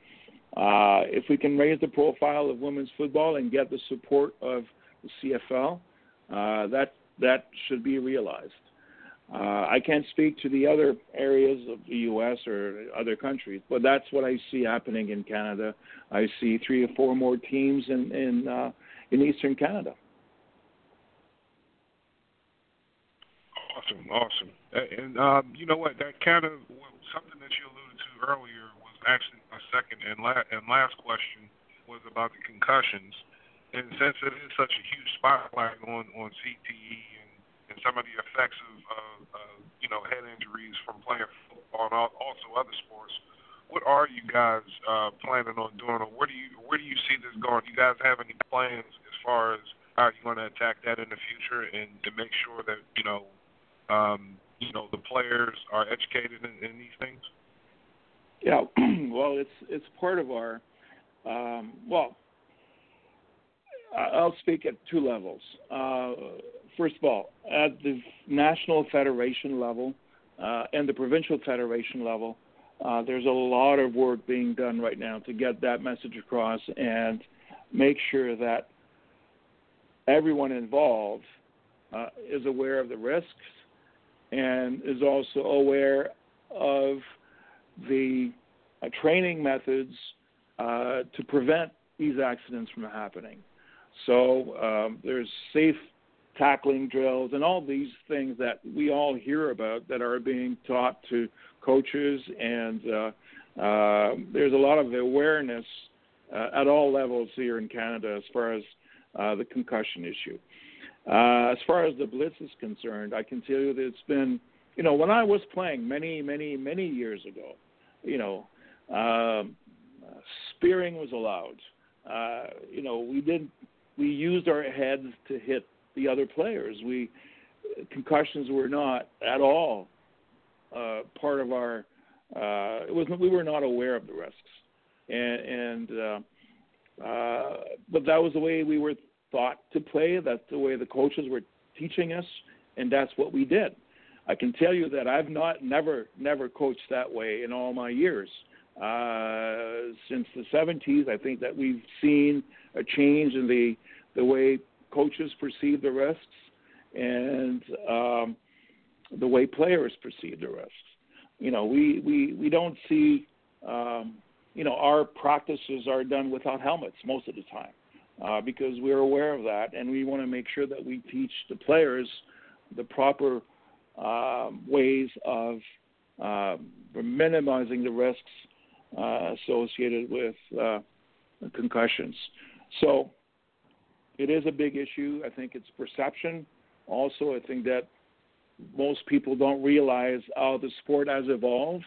Uh, if we can raise the profile of women's football and get the support of the CFL, uh, that that should be realized. Uh, I can't speak to the other areas of the U.S. or other countries, but that's what I see happening in Canada. I see three or four more teams in in uh, in Eastern Canada. Awesome, awesome. And um, you know what? That kind of something that you alluded to earlier was actually my second and, la- and last question was about the concussions. And since it is such a huge spotlight on on CTE and some of the effects of, uh, uh, you know, head injuries from playing football and also other sports. What are you guys uh, planning on doing, or where do you where do you see this going? Do you guys have any plans as far as how you're going to attack that in the future, and to make sure that you know, um, you know, the players are educated in, in these things? Yeah, well, it's it's part of our um, well. I'll speak at two levels. Uh, first of all, at the national federation level uh, and the provincial federation level, uh, there's a lot of work being done right now to get that message across and make sure that everyone involved uh, is aware of the risks and is also aware of the uh, training methods uh, to prevent these accidents from happening. So um, there's safe tackling drills and all these things that we all hear about that are being taught to coaches and uh, uh, there's a lot of awareness uh, at all levels here in Canada as far as uh, the concussion issue. Uh, as far as the blitz is concerned, I can tell you that it's been, you know, when I was playing many, many, many years ago, you know, um, spearing was allowed. Uh, you know, we didn't, we used our heads to hit the other players. We concussions were not at all uh, part of our. Uh, it was we were not aware of the risks, and, and uh, uh, but that was the way we were thought to play. That's the way the coaches were teaching us, and that's what we did. I can tell you that I've not never never coached that way in all my years. Uh, since the 70s, I think that we've seen a change in the the way coaches perceive the risks and um, the way players perceive the risks. You know, we, we, we don't see, um, you know, our practices are done without helmets most of the time uh, because we're aware of that and we want to make sure that we teach the players the proper um, ways of uh, minimizing the risks uh, associated with uh, concussions. So it is a big issue. I think it's perception. Also, I think that most people don't realize how the sport has evolved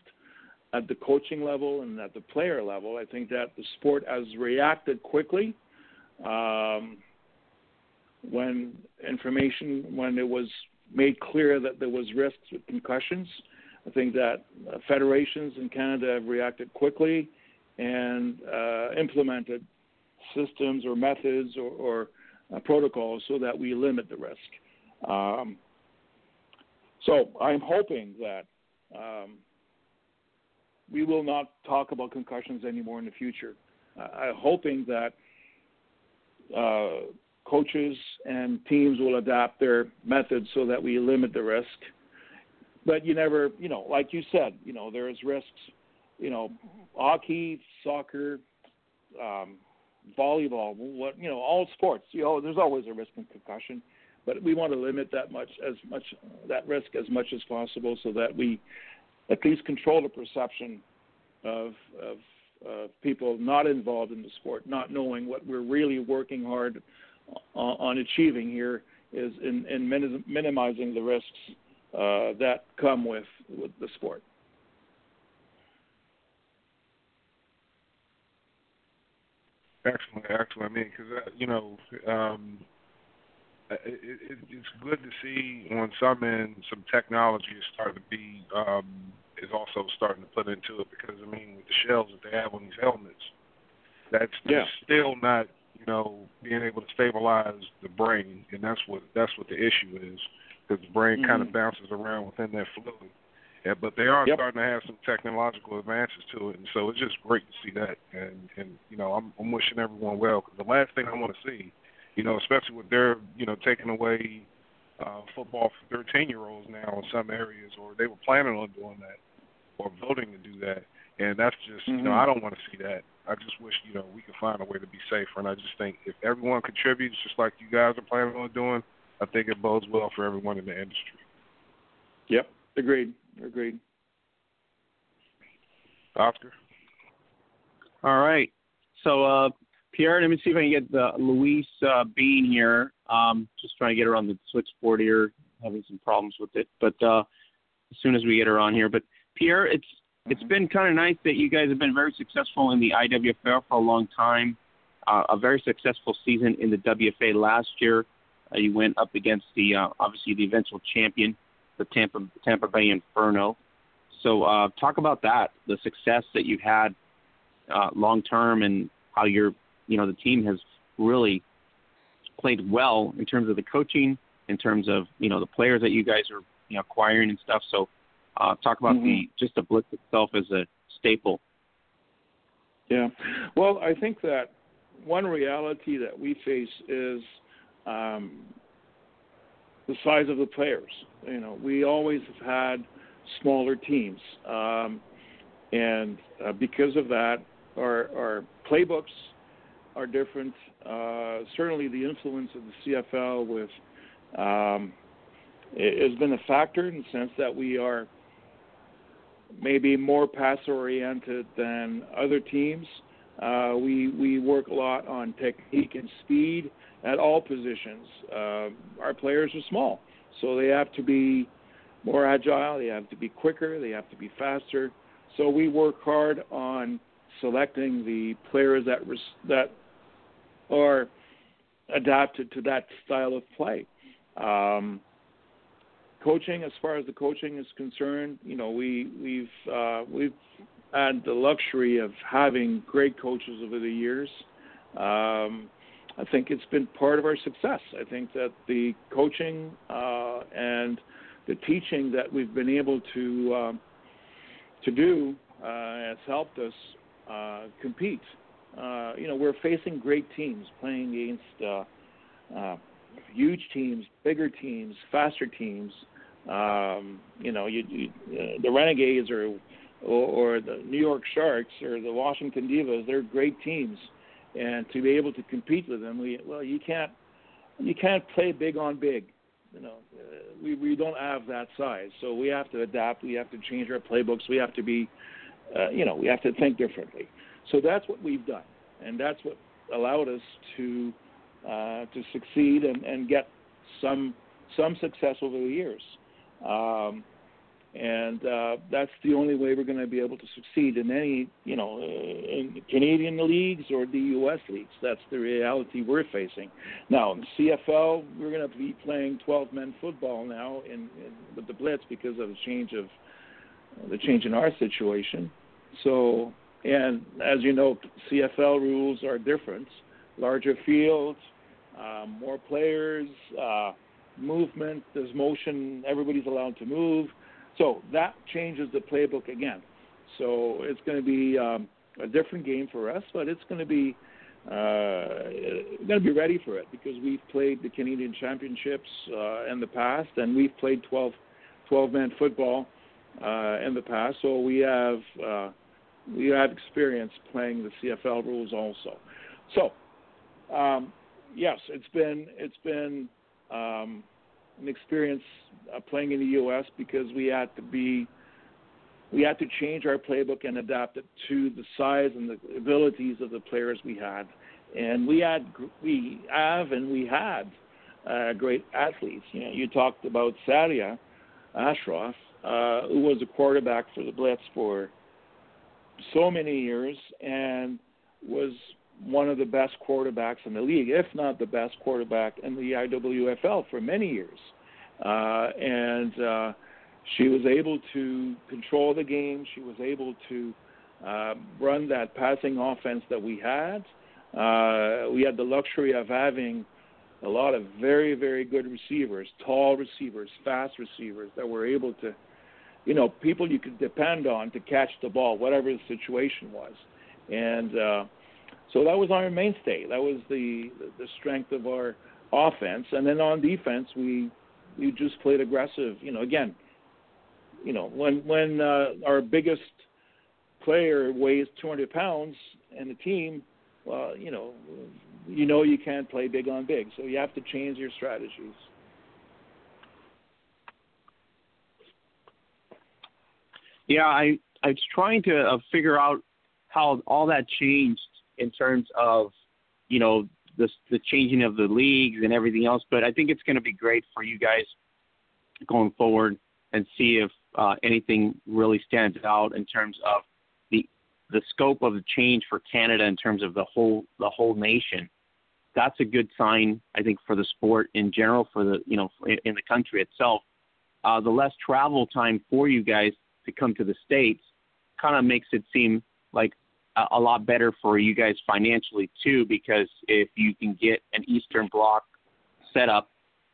at the coaching level and at the player level. I think that the sport has reacted quickly um, when information when it was made clear that there was risks with concussions. I think that uh, federations in Canada have reacted quickly and uh, implemented systems or methods or, or uh, protocols so that we limit the risk. Um, so I'm hoping that um, we will not talk about concussions anymore in the future. Uh, I'm hoping that uh, coaches and teams will adapt their methods so that we limit the risk. But you never, you know, like you said, you know, there's risks. You know, hockey, soccer, um, volleyball, what you know, all sports. You know, there's always a risk of concussion, but we want to limit that much as much that risk as much as possible so that we at least control the perception of of uh, people not involved in the sport, not knowing what we're really working hard on, on achieving here is in, in minimizing the risks uh, that come with, with the sport. Excellent, excellent. I mean, because uh, you know, um, it, it, it's good to see on some end some technology is starting to be um, is also starting to put into it because I mean with the shells that they have on these helmets, that's, yeah. still not you know being able to stabilize the brain, and that's what that's what the issue is because the brain mm-hmm. kind of bounces around within that fluid. Yeah, but they are yep. starting to have some technological advances to it, and so it's just great to see that. And and you know, I'm I'm wishing everyone well because the last thing I want to see, you know, especially with their you know taking away uh, football for 13 year olds now in some areas, or they were planning on doing that, or voting to do that, and that's just mm-hmm. you know I don't want to see that. I just wish you know we could find a way to be safer, and I just think if everyone contributes, just like you guys are planning on doing, I think it bodes well for everyone in the industry. Yep, agreed. Agreed. Oscar. All right. So, uh, Pierre, let me see if I can get the Louise uh, Beans here. Um, just trying to get her on the switchboard here. Having some problems with it, but uh, as soon as we get her on here. But Pierre, it's mm-hmm. it's been kind of nice that you guys have been very successful in the IWFL for a long time. Uh, a very successful season in the WFA last year. Uh, you went up against the uh, obviously the eventual champion, the Tampa Tampa Bay Inferno. So uh, talk about that, the success that you've had uh, long term, and how your you know the team has really played well in terms of the coaching, in terms of you know the players that you guys are you know acquiring and stuff. So uh, talk about mm-hmm. the just the blitz itself as a staple. Yeah, well, I think that one reality that we face is um, the size of the players. You know, we always have had smaller teams, um, and uh, because of that, our, our playbooks are different. Uh, certainly, the influence of the CFL with um, has been a factor in the sense that we are maybe more pass oriented than other teams. Uh, we we work a lot on technique and speed at all positions. Uh, our players are small, so they have to be more agile. They have to be quicker. They have to be faster. So we work hard on selecting the players that res- that are adapted to that style of play. Um, coaching, as far as the coaching is concerned, you know, we we've uh, we've had the luxury of having great coaches over the years. Um, I think it's been part of our success. I think that the coaching uh, and the teaching that we've been able to um, to do uh, has helped us uh, compete. Uh, you know, we're facing great teams, playing against uh, uh, huge teams, bigger teams, faster teams. Um, you know, you, you, uh, the Renegades or, or or the New York Sharks or the Washington Divas, they're great teams, and to be able to compete with them, we well, you can't you can't play big on big. You know, uh, we we don't have that size, so we have to adapt. We have to change our playbooks. We have to be, uh, you know, we have to think differently. So that's what we've done, and that's what allowed us to uh, to succeed and, and get some some success over the years. Um, and uh, that's the only way we're going to be able to succeed in any, you know, uh, in Canadian leagues or the U.S. leagues. That's the reality we're facing. Now, in CFL, we're going to be playing 12-men football now in, in with the Blitz because of the change of the change in our situation. So, and as you know, CFL rules are different. Larger fields, um, more players, uh, movement. There's motion. Everybody's allowed to move so that changes the playbook again. So it's going to be um, a different game for us, but it's going to be uh, going to be ready for it because we've played the Canadian Championships uh, in the past, and we've played 12 12 man football uh, in the past. So we have uh, we have experience playing the CFL rules also. So um, yes, it's been it's been um, an experience uh, playing in the U.S. because we had to be we had to change our playbook and adapt it to the size and the abilities of the players we had. And we had we have and we had uh, great athletes. You know, you talked about Sadia Ashraf, uh, who was a quarterback for the Blitz for so many years and was one of the best quarterbacks in the league, if not the best quarterback in the IWFL for many years. Uh, and uh, she was able to control the game. She was able to uh, run that passing offense that we had. Uh, we had the luxury of having a lot of very, very good receivers, tall receivers, fast receivers that were able to, you know, people you could depend on to catch the ball, whatever the situation was. And uh, so that was our mainstay. That was the the strength of our offense. And then on defense, we we just played aggressive. You know, again, you know, when when uh, our biggest player weighs 200 pounds and the team, well, you know, you know you can't play big on big, so you have to change your strategies. Yeah, I I was trying to uh, figure out how all that changed in terms of, you know, the the changing of the leagues and everything else. But I think it's going to be great for you guys going forward and see if uh, anything really stands out in terms of the the scope of the change for Canada in terms of the whole the whole nation. That's a good sign, I think, for the sport in general, for the you know in, the country itself. Uh, the less travel time for you guys to come to the states kind of makes it seem like a, a lot better for you guys financially too, because if you can get an Eastern Bloc set up,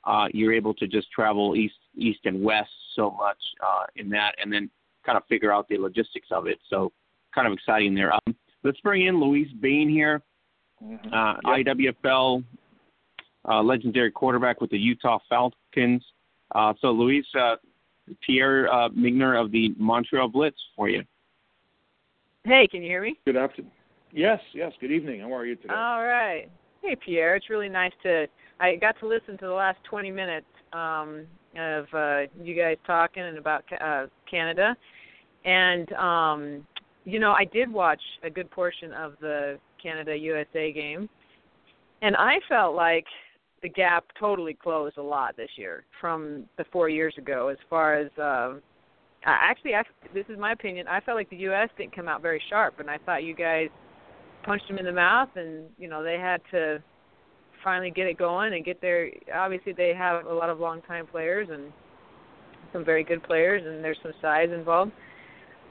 uh, you're able to just travel east, east and west so much uh, in that, and then kind of figure out the logistics of it. So, kind of exciting there. Um, let's bring in Louise Beans here, mm-hmm. uh, yep. IWFL uh, legendary quarterback with the Utah Falcons. Uh, so, Louise, uh, Pierre uh, Migner of the Montreal Blitz for you. Hey, can you hear me? Good afternoon. Yes, yes. Good evening. How are you today? All right. Hey, Pierre. It's really nice to. I got to listen to the last 20 minutes um, of uh, you guys talking and about uh, Canada, and um, you know I did watch a good portion of the Canada USA game, and I felt like the gap totally closed a lot this year from the four years ago as far as. Uh, actually, I, this is my opinion. I felt like the U.S. didn't come out very sharp, and I thought you guys punched them in the mouth, and you know they had to finally get it going and get their. Obviously, they have a lot of long-time players and some very good players, and there's some size involved.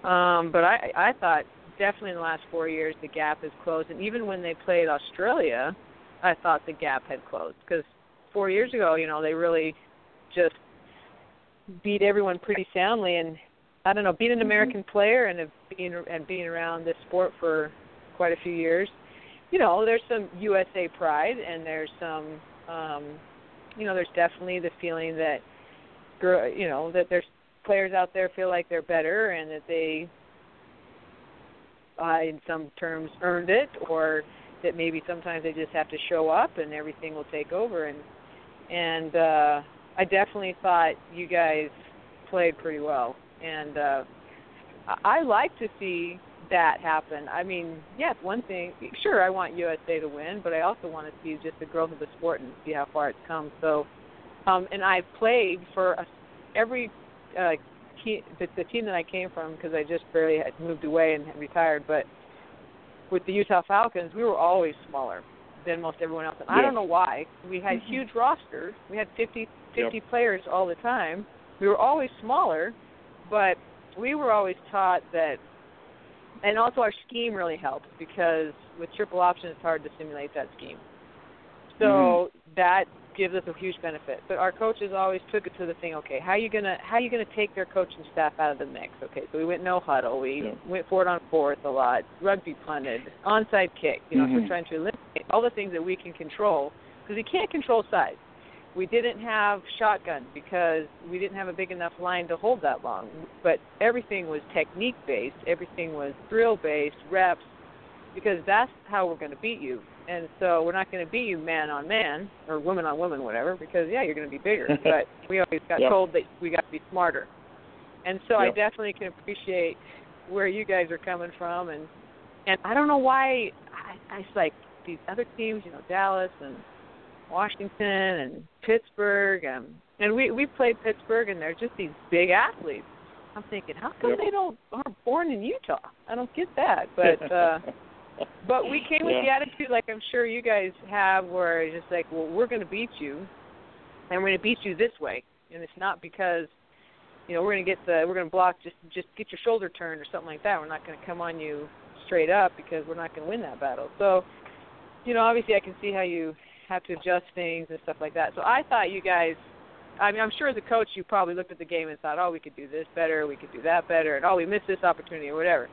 Um, but I, I thought definitely in the last four years the gap has closed, and even when they played Australia, I thought the gap had closed because four years ago, you know, they really just beat everyone pretty soundly and I don't know, being an mm-hmm. American mm-hmm. player and being and being around this sport for quite a few years, you know, there's some USA pride and there's some um you know, there's definitely the feeling that girl you know, that there's players out there feel like they're better and that they uh, in some terms earned it or that maybe sometimes they just have to show up and everything will take over and and uh I definitely thought you guys played pretty well, and uh, I like to see that happen. I mean, yes, one thing, sure, I want USA to win, but I also want to see just the growth of the sport and see how far it's come. So, um, and I've played for a, every uh, team, the, the team that I came from, because I just barely had moved away and had retired, but with the Utah Falcons, we were always smaller than most everyone else. And I don't know why. We had Mhm. huge rosters. We had 50, 50 Yep. players all the time. We were always smaller, but we were always taught that. And also, our scheme really helped because with triple option, it's hard to simulate that scheme. So that gives us a huge benefit. But our coaches always took it to the thing. Okay, how are you gonna how are you gonna take their coaching staff out of the mix? Okay, so we went no huddle. We Yeah. went forward on fourth a lot. Rugby punted, onside kick. You know, so Mhm. we're trying to eliminate all the things that we can control because we can't control size. We didn't have shotgun because we didn't have a big enough line to hold that long. But everything was technique based. Everything was drill based, reps, because that's how we're going to beat you. And so we're not going to beat you man on man or woman on woman, whatever, because yeah, you're going to be bigger. but we always got Yep. told that we got to be smarter. And so I definitely can appreciate where you guys are coming from, and and I don't know why I, I like these other teams, you know, Dallas and Washington and Pittsburgh, um, and we we played Pittsburgh, and they're just these big athletes. I'm thinking, how come Yep. they don't aren't born in Utah? I don't get that, but. uh but we came with the attitude like I'm sure you guys have where it's just like, well, we're going to beat you and we're going to beat you this way. And it's not because you know, we're going to get the we're going to block just just get your shoulder turned or something like that. We're not going to come on you straight up because we're not going to win that battle. So, you know, obviously I can see how you have to adjust things and stuff like that. So I thought you guys I mean, I'm sure as a coach you probably looked at the game and thought, "Oh, we could do this better, we could do that better," and "Oh, we missed this opportunity" or whatever.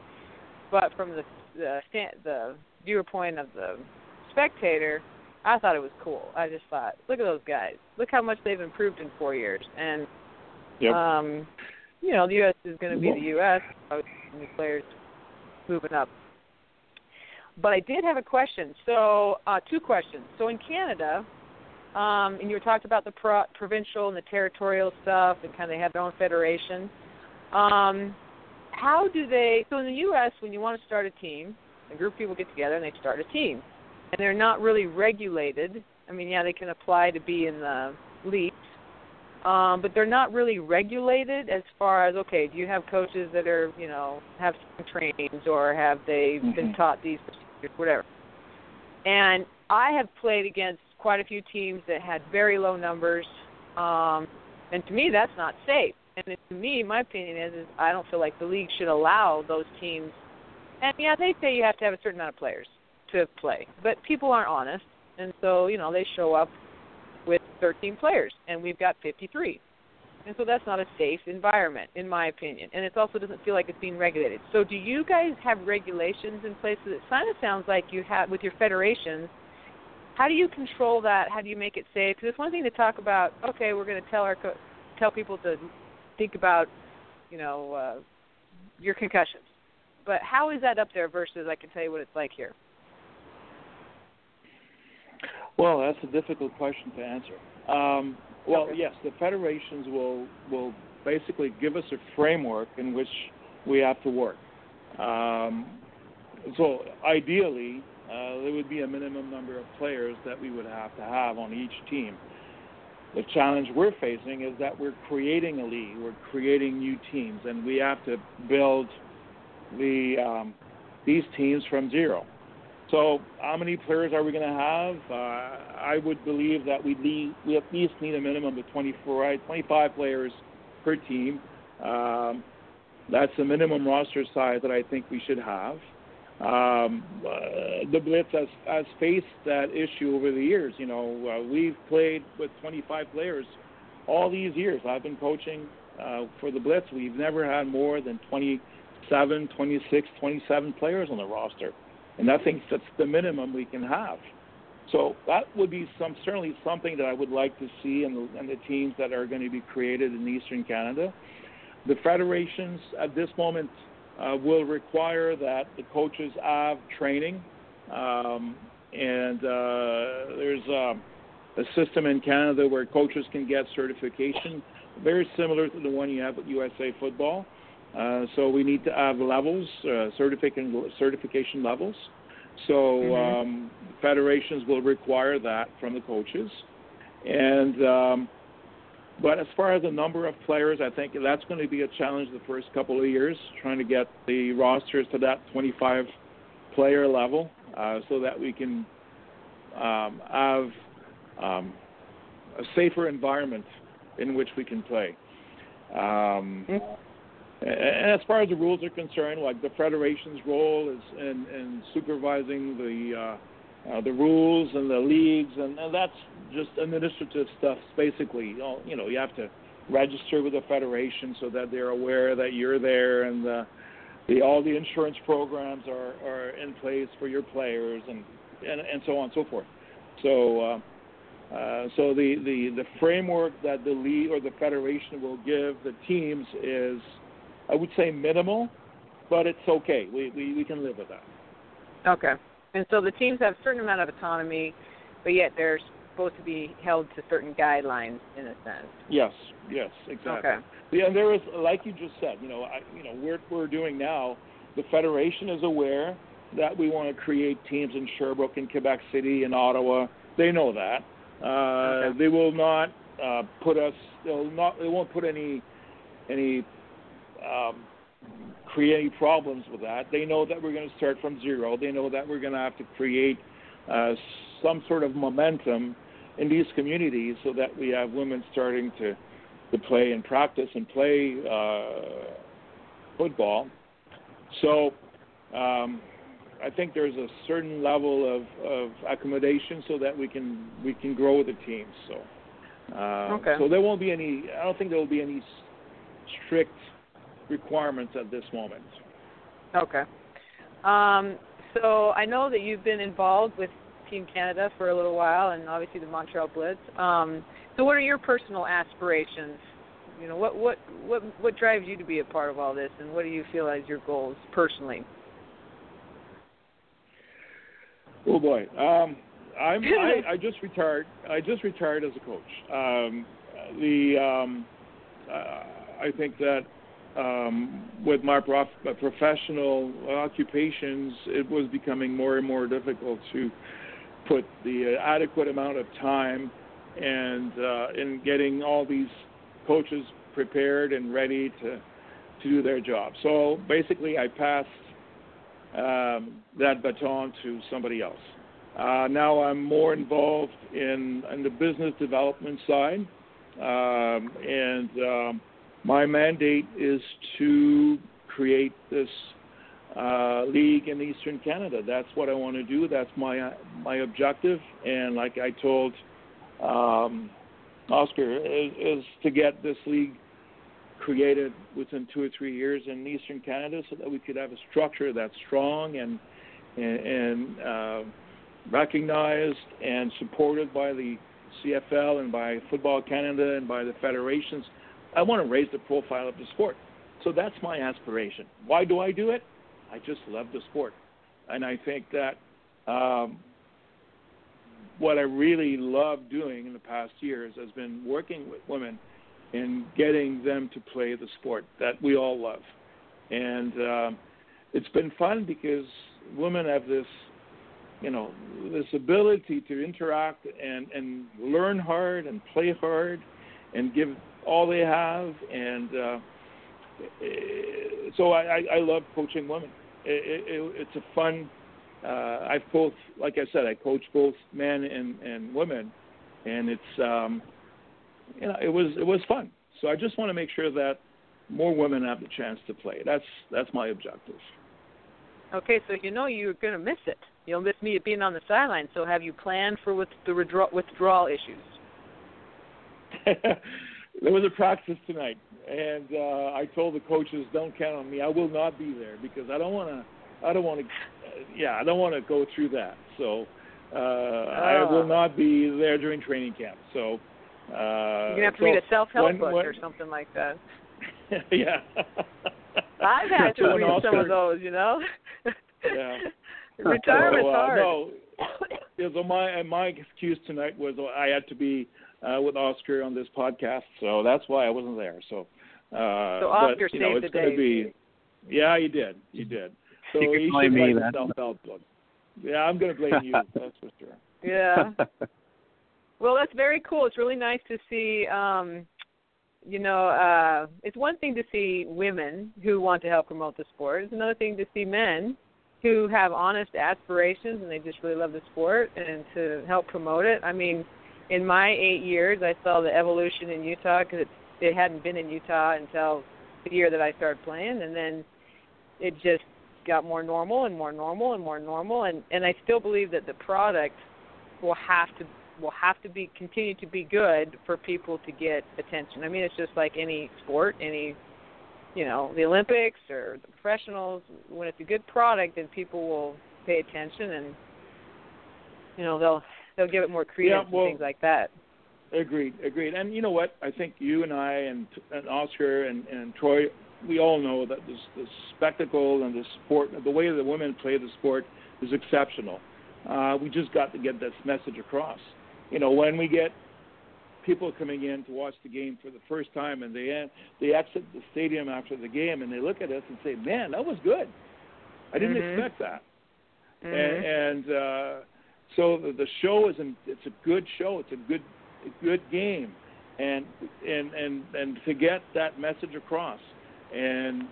But from the the stand, the viewer point of the spectator, I thought it was cool. I just thought, look at those guys. Look how much they've improved in four years. And Yep. um, you know, the U.S. is going to be the U.S. New players moving up. But I did have a question. So, uh, two questions. So, in Canada, um, and you were talking about the pro- provincial and the territorial stuff, and kind of they have their own federation. Um, how do they? So, in the U.S., when you want to start a team, a group of people get together and they start a team, and they're not really regulated. I mean, yeah, they can apply to be in the leagues, um, but they're not really regulated as far as okay, do you have coaches that are you know have some trainings or have they been Mhm. taught these whatever. And I have played against quite a few teams that had very low numbers, um, and to me that's not safe. And to me, my opinion is, is I don't feel like the league should allow those teams. And yeah, they say you have to have a certain amount of players to play, but people aren't honest, and so you know they show up with 13 players, and we've got 53. And so that's not a safe environment, in my opinion. And it also doesn't feel like it's being regulated. So, do you guys have regulations in place? It kind of sounds like you have with your federations. How do you control that? How do you make it safe? Because it's one thing to talk about. Okay, we're going to tell our co- tell people to think about, you know, uh, your concussions. But how is that up there versus I can tell you what it's like here? Well, that's a difficult question to answer. Um, well, Okay. yes, the federations will will basically give us a framework in which we have to work. Um, so ideally, uh, there would be a minimum number of players that we would have to have on each team. The challenge we're facing is that we're creating a league, we're creating new teams, and we have to build the um, these teams from zero. So, how many players are we going to have? Uh, I would believe that we need, we at least need a minimum of 24, right, 25 players per team. Um, that's the minimum roster size that I think we should have. Um, uh, the Blitz has, has faced that issue over the years. You know, uh, we've played with 25 players all these years. I've been coaching uh, for the Blitz. We've never had more than 27, 26, 27 players on the roster and I think that's the minimum we can have. So that would be some certainly something that I would like to see in the, in the teams that are going to be created in Eastern Canada. The federations at this moment uh, will require that the coaches have training, um, and uh, there's um, a system in Canada where coaches can get certification, very similar to the one you have with USA Football. Uh, so we need to have levels, uh, certification certification levels. So Mhm. um, federations will require that from the coaches, and um, but as far as the number of players, I think that's going to be a challenge the first couple of years, trying to get the rosters to that 25 player level, uh, so that we can um, have um, a safer environment in which we can play. Um, and as far as the rules are concerned, like the federation's role is in, in supervising the uh, uh, the rules and the leagues, and, and that's just administrative stuff. Basically, you know, you know, you have to register with the federation so that they're aware that you're there, and the, the all the insurance programs are, are in place for your players, and and, and so on and so forth. So. Uh, uh, so the, the, the framework that the league or the federation will give the teams is, I would say, minimal, but it's okay. We, we, we can live with that. Okay. And so the teams have a certain amount of autonomy, but yet they're supposed to be held to certain guidelines in a sense. Yes, yes, exactly. Okay. Yeah, and there is, like you just said, you know, I, you know, we're we're doing now. The federation is aware that we want to create teams in Sherbrooke, and Quebec City, and Ottawa. They know that. Uh, Okay. They will not uh, put us. They'll not. They won't put any any um, create any problems with that. They know that we're going to start from zero. They know that we're going to have to create uh, some sort of momentum in these communities so that we have women starting to to play and practice and play uh, football. So um, I think there's a certain level of, of accommodation so that we can we can grow the team. So uh, Okay. so there won't be any. I don't think there will be any strict requirements at this moment. Okay. Um, so I know that you've been involved with Team Canada for a little while, and obviously the Montreal Blitz. Um, so, what are your personal aspirations? You know, what what what what drives you to be a part of all this, and what do you feel as your goals personally? Oh boy, um, I'm I, I just retired. I just retired as a coach. Um, the um, uh, I think that um, with my prof- professional occupations, it was becoming more and more difficult to put the adequate amount of time and uh, in getting all these coaches prepared and ready to to do their job. So basically, I passed um, that baton to somebody else. Uh, now I'm more involved in, in the business development side, um, and um, my mandate is to create this uh, league in Eastern Canada. That's what I want to do. That's my my objective. And like I told um, Oscar, is, is to get this league created within two or three years in Eastern Canada, so that we could have a structure that's strong and and, and uh, recognized and supported by the CFL and by Football Canada and by the federations. I want to raise the profile of the sport. So that's my aspiration. Why do I do it? I just love the sport. And I think that um, what I really love doing in the past years has been working with women and getting them to play the sport that we all love. And um, it's been fun because women have this, you know, this ability to interact and, and learn hard and play hard and give all they have. And uh, so I, I, I love coaching women. It, it, it's a fun. Uh, I've both, like I said, I coach both men and, and women, and it's um, you know it was it was fun. So I just want to make sure that more women have the chance to play. That's that's my objective. Okay, so you know you're going to miss it. You'll miss me being on the sideline. So, have you planned for with the withdrawal issues? there was a practice tonight, and uh, I told the coaches, "Don't count on me. I will not be there because I don't want to. I don't want to. Uh, yeah, I don't want to go through that. So uh, I will not be there during training camp. So uh, You're gonna have to so read a self-help when- book when- or something like that. yeah. I've had to read some of those, you know. Yeah. Retirement's so, uh, hard. No, yeah, so my my excuse tonight was I had to be uh, with Oscar on this podcast, so that's why I wasn't there. So, uh, So but, Oscar you know, saved it's the day. Be, yeah, he did. He did. So You can he blame me, write that's- self-help book. Yeah, I'm going to blame you. That's for sure. Yeah. Well, that's very cool. It's really nice to see um, you know, uh, it's one thing to see women who want to help promote the sport. It's another thing to see men who have honest aspirations and they just really love the sport and to help promote it. I mean, in my eight years, I saw the evolution in Utah because it, it hadn't been in Utah until the year that I started playing, and then it just got more normal and more normal and more normal. And and I still believe that the product will have to will have to be continue to be good for people to get attention. I mean, it's just like any sport, any you know, the Olympics or the professionals. When it's a good product, then people will pay attention and you know they'll they'll give it more credence yeah, well, and things like that. Agreed, agreed. And you know what? I think you and I and, and Oscar and, and Troy, we all know that this, the spectacle and the sport, the way the women play the sport is exceptional. Uh, we just got to get this message across. You know, when we get people coming in to watch the game for the first time and they they exit the stadium after the game and they look at us and say, "Man, that was good. I didn't mm-hmm. expect that." Mm-hmm. And, and uh, so the, the show is an, it's a good show. It's a good a good game, and and and and to get that message across, and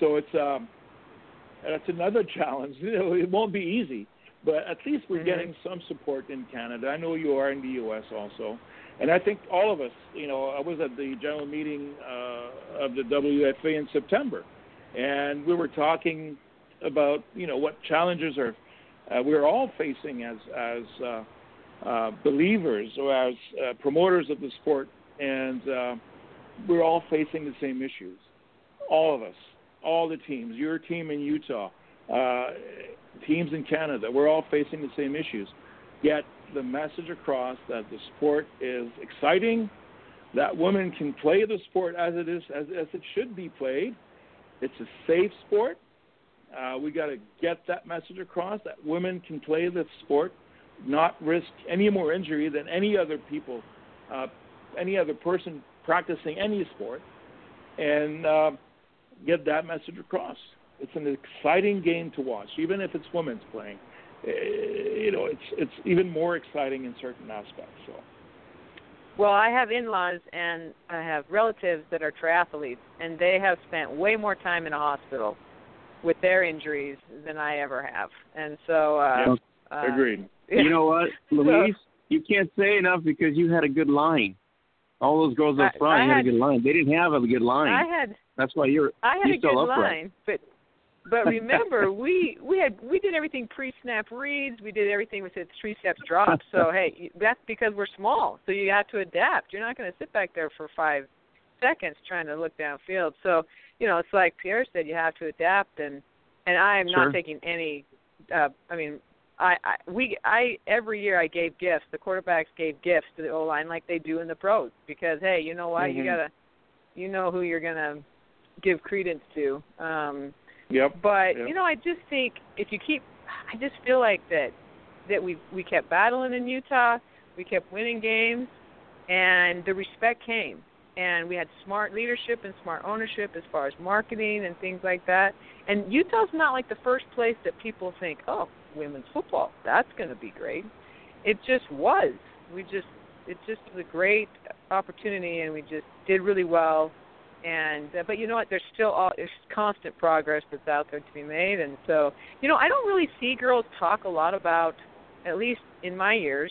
so it's um, that's another challenge. You know, it won't be easy, but at least we're mm-hmm. getting some support in Canada. I know you are in the U.S. also, and I think all of us. You know, I was at the general meeting uh, of the WFA in September, and we were talking about you know what challenges are uh, we're all facing as as uh, uh, believers or as uh, promoters of the sport, and uh, we're all facing the same issues. All of us, all the teams, your team in Utah, uh, teams in Canada, we're all facing the same issues. Get the message across that the sport is exciting, that women can play the sport as it is, as, as it should be played. It's a safe sport uh, we got to get that message across that women can play this sport, not risk any more injury than any other people, uh, any other person practicing any sport, and uh, get that message across. It's an exciting game to watch, even if it's women's playing. Uh, you know, it's it's even more exciting in certain aspects. So. Well, I have in-laws and I have relatives that are triathletes, and they have spent way more time in a hospital with their injuries than I ever have. And so uh, yep. uh agreed. You know what, Louise? you can't say enough because you had a good line. All those girls up front I, I had, had, a good line. They didn't have a good line. I had. That's why you're. I had you're a good upright. line, but but remember we we had we did everything pre-snap reads. We did everything with three steps drops. So hey, that's because we're small. So you have to adapt. You're not going to sit back there for five seconds trying to look downfield. So you know, it's like Pierre said, you have to adapt, and and I am sure. not taking any. Uh, I mean, I, I we I every year I gave gifts. The quarterbacks gave gifts to the O line like they do in the pros because hey, you know what? Mm-hmm. You gotta, you know who you're gonna give credence to. Um, yep. But yep. you know, I just think if you keep, I just feel like that that we we kept battling in Utah. We kept winning games, and the respect came and we had smart leadership and smart ownership as far as marketing and things like that. And Utah's not like the first place that people think, oh, women's football, that's going to be great. It just was. We just, it just was a great opportunity, and we just did really well. And uh, but you know what? There's still all there's constant progress that's out there to be made, and so you know I don't really see girls talk a lot about, at least in my years,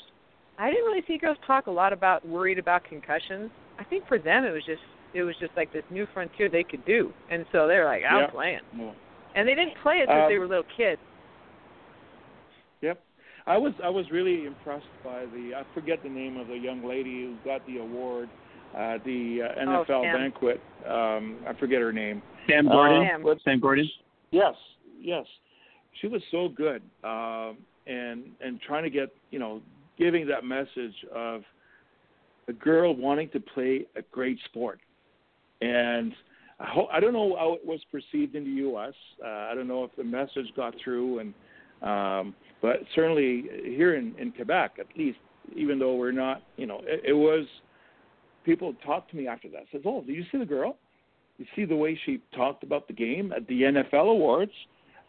I didn't really see girls talk a lot about worried about concussions I think for them it was just it was just like this new frontier they could do, and so they're like, I'm yeah. playing, yeah. and they didn't play it since um, they were little kids. Yep, I was I was really impressed by the I forget the name of the young lady who got the award at the uh, NFL oh, banquet. Um, I forget her name. Sam Gordon. Sam. What, Sam Gordon. Yes, yes, she was so good, um, and and trying to get you know giving that message of a girl wanting to play a great sport. And I, ho- I don't know how it was perceived in the U.S. Uh, I don't know if the message got through, and um, but certainly here in, in Quebec, at least, even though we're not, you know, it, it was. People talked to me after that. Says, "Oh, did you see the girl? You see the way she talked about the game at the NFL awards."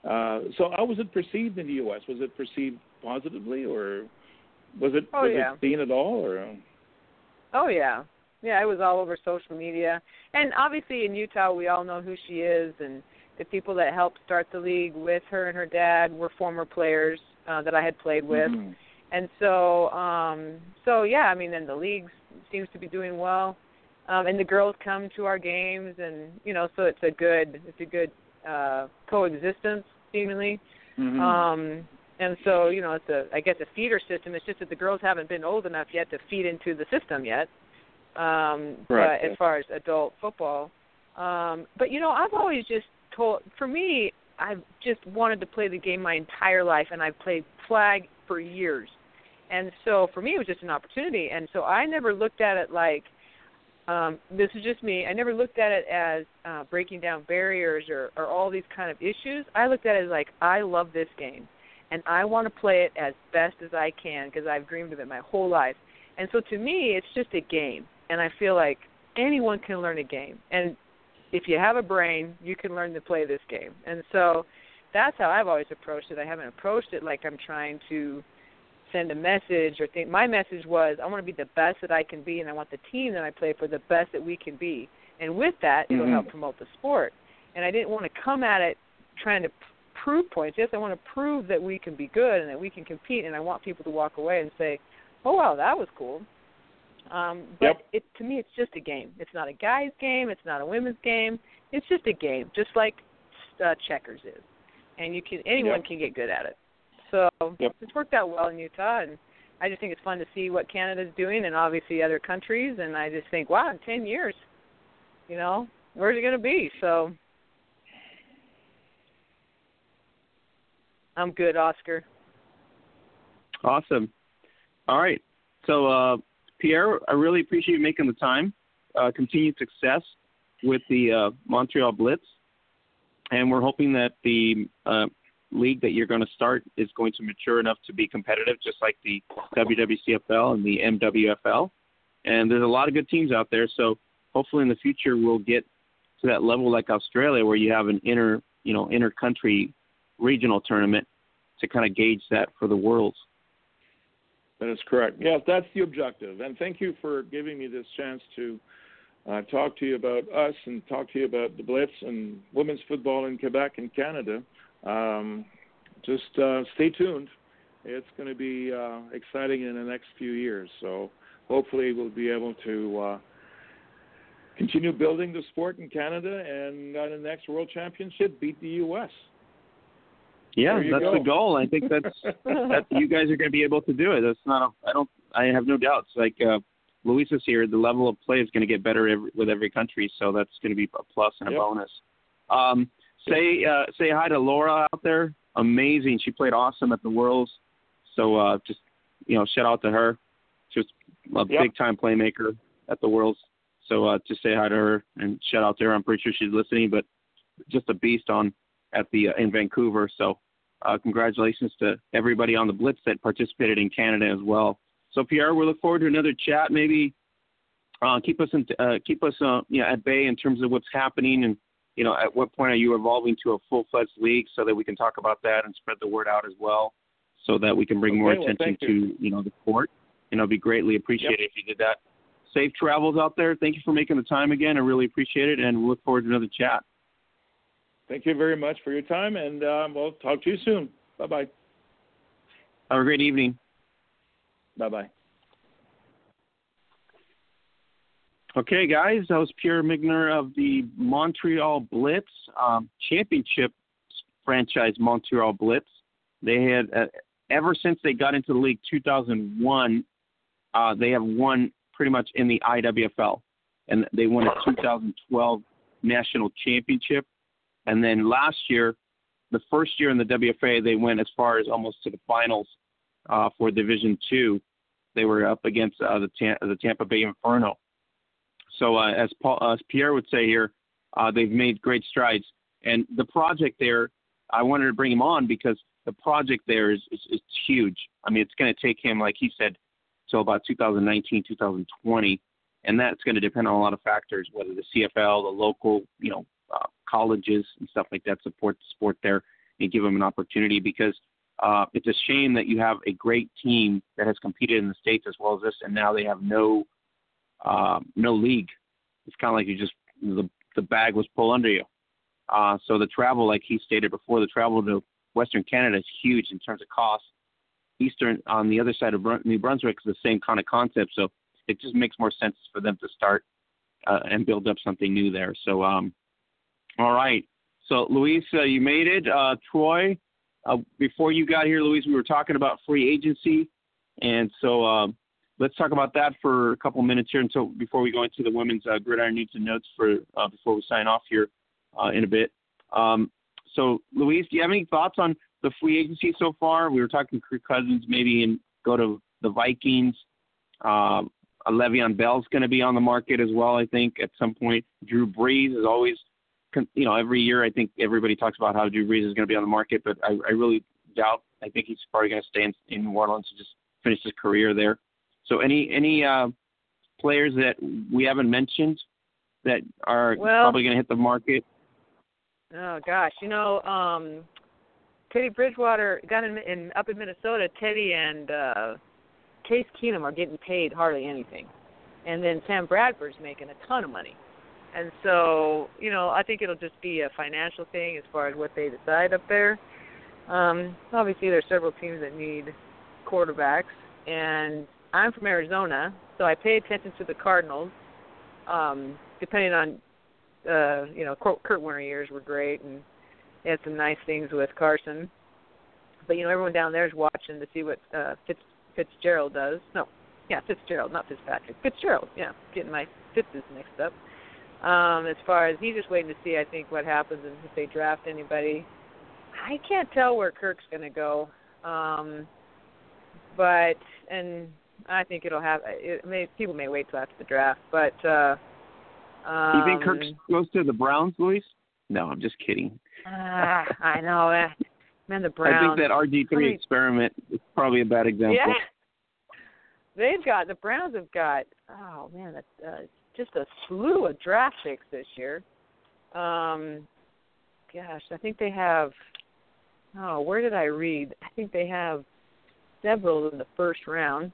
Uh, so how was it perceived in the U.S.? Was it perceived positively, or was it Oh, was yeah. it seen at all, or? Oh yeah, yeah, it was all over social media, and obviously in Utah, we all know who she is, and the people that helped start the league with her and her dad were former players uh, that I had played with, Mhm. and so, um, so yeah, I mean, then the league seems to be doing well, um, and the girls come to our games, and you know, so it's a good, it's a good uh, coexistence seemingly. Mhm. Um, and so, you know, it's a I guess a feeder system. It's just that the girls haven't been old enough yet to feed into the system yet. Um, Right. but as far as adult football, um, but you know, I've always just told. For me, I've just wanted to play the game my entire life, and I've played flag for years. And so, for me, it was just an opportunity. And so, I never looked at it like um, this is just me. I never looked at it as uh, breaking down barriers or, or all these kind of issues. I looked at it as like I love this game, and I want to play it as best as I can because I've dreamed of it my whole life. And so to me, it's just a game, and I feel like anyone can learn a game. And if you have a brain, you can learn to play this game. And so that's how I've always approached it. I haven't approached it like I'm trying to send a message or think my message was I want to be the best that I can be and I want the team that I play for the best that we can be. And with that, it'll Mhm. help promote the sport. And I didn't want to come at it trying to p- prove points. Yes, I want to prove that we can be good and that we can compete and I want people to walk away and say, "Oh wow, that was cool." Um, but Yep. it to me it's just a game. It's not a guys game, it's not a women's game. It's just a game, just like uh, checkers is. And you can anyone Yep. can get good at it. So Yep. it's worked out well in Utah, and I just think it's fun to see what Canada's doing, and obviously other countries. And I just think, wow, in ten years, you know, where's it going to be? So I'm good, Oscar. Awesome. All right. So, uh, Pierre, I really appreciate you making the time. Uh, continued success with the uh, Montreal Blitz. And we're hoping that the uh, league that you're going to start is going to mature enough to be competitive, just like the WWCFL and the MWFL. And there's a lot of good teams out there. So hopefully in the future we'll get to that level like Australia, where you have an inter, you know, inter-country regional tournament to kind of gauge that for the worlds. That is correct. Yes, that's the objective. And thank you for giving me this chance to uh, talk to you about us and talk to you about the Blitz and women's football in Quebec and Canada. Um, just uh, stay tuned. It's going to be uh, exciting in the next few years. So hopefully we'll be able to uh, continue building the sport in Canada and uh, the next World Championship beat the U.S. Yeah, that's go. the goal. I think that's that you guys are going to be able to do it. That's not. A, I don't. I have no doubts. Like uh, Luisa's here, the level of play is going to get better every, with every country, so that's going to be a plus and a Yep. bonus. Um, say uh, say hi to Laura out there. Amazing. She played awesome at the Worlds. So uh, just you know, shout out to her. She was a Yep. big time playmaker at the Worlds. So uh, just say hi to her and shout out to her. I'm pretty sure she's listening, but just a beast on at the uh, in Vancouver. So uh, congratulations to everybody on the Blitz that participated in Canada as well. So Pierre, we look forward to another chat. Maybe uh, keep us in, uh, keep us uh, you know, at bay in terms of what's happening, and you know at what point are you evolving to a full fledged league so that we can talk about that and spread the word out as well, so that we can bring more well, attention you. to you know the sport. And it'll be greatly appreciated if you did that. Safe travels out there. Thank you for making the time again. I really appreciate it, and we look forward to another chat. Thank you very much for your time, and um, we'll talk to you soon. Bye bye. Have a great evening. Bye bye. Okay, guys, that was Pierre Migner of the Montreal Blitz um, championship franchise, Montreal Blitz. They had uh, ever since they got into the league 2001, uh, they have won pretty much in the IWFL, and they won a 2012 national championship. And then last year, the first year in the WFA, they went as far as almost to the finals uh, for Division Two. They were up against uh, the the Tampa Bay Inferno. So uh, as Paul, as Pierre would say here, uh, they've made great strides. And the project there, I wanted to bring him on because the project there is is, is huge. I mean, it's going to take him, like he said, till about 2019, 2020, and that's going to depend on a lot of factors, whether the CFL, the local, you know, uh, colleges and stuff like that support the sport there and give them an opportunity because uh, it's a shame that you have a great team that has competed in the states as well as this, and now they have no uh, no league. It's kind of like you just the the bag was pulled under you. Uh, so the travel, like he stated before, the travel to Western Canada is huge in terms of cost. Eastern on the other side of New Brunswick is the same kind of concept, so it just makes more sense for them to start uh, and build up something new there. So, um, all right. So, Louise, uh, you made it. Uh, Troy, uh, before you got here, Louise, we were talking about free agency, and so um, let's talk about that for a couple minutes here until before we go into the women's uh, gridiron news and notes for uh, before we sign off here uh, in a bit. Um, so, Louise, do you have any thoughts on the free agency so far? We were talking Kirk Cousins maybe and go to the Vikings. Uh, Le'Veon Bell's going to be on the market as well. I think at some point. Drew Brees is always, you know, every year I think everybody talks about how Drew Brees is going to be on the market, but I, I really doubt. I think he's probably going to stay in, in New Orleans and just finish his career there. So any any uh, players that we haven't mentioned that are well, probably going to hit the market? Oh gosh, you know, um, Teddy Bridgewater got in, in up in Minnesota. Teddy and uh, Case Keenum are getting paid hardly anything, and then Sam Bradford's making a ton of money. And so, you know, I think it'll just be a financial thing as far as what they decide up there. Um, obviously, there's several teams that need quarterbacks, and I'm from Arizona, so I pay attention to the Cardinals. Um, depending on, uh, you know, Kurt Warner years were great, and had some nice things with Carson. But you know, everyone down there is watching to see what uh, Fitz, Fitzgerald does. No, yeah, Fitzgerald, not Fitzpatrick. Fitzgerald, yeah, getting my Fitzes mixed up. Um, as far as he's just waiting to see, I think what happens and if they draft anybody. I can't tell where Kirk's going to go, um, but and I think it'll have. It may people may wait till after the draft, but. uh um, you think Kirk um, goes to the Browns, Louise? No, I'm just kidding. uh, I know. Uh, man, the Browns. I think that RG three experiment is probably a bad example. Yeah. They've got the Browns have got oh man, uh, just a slew of draft picks this year. Um, gosh, I think they have. Oh, where did I read? I think they have several in the first round.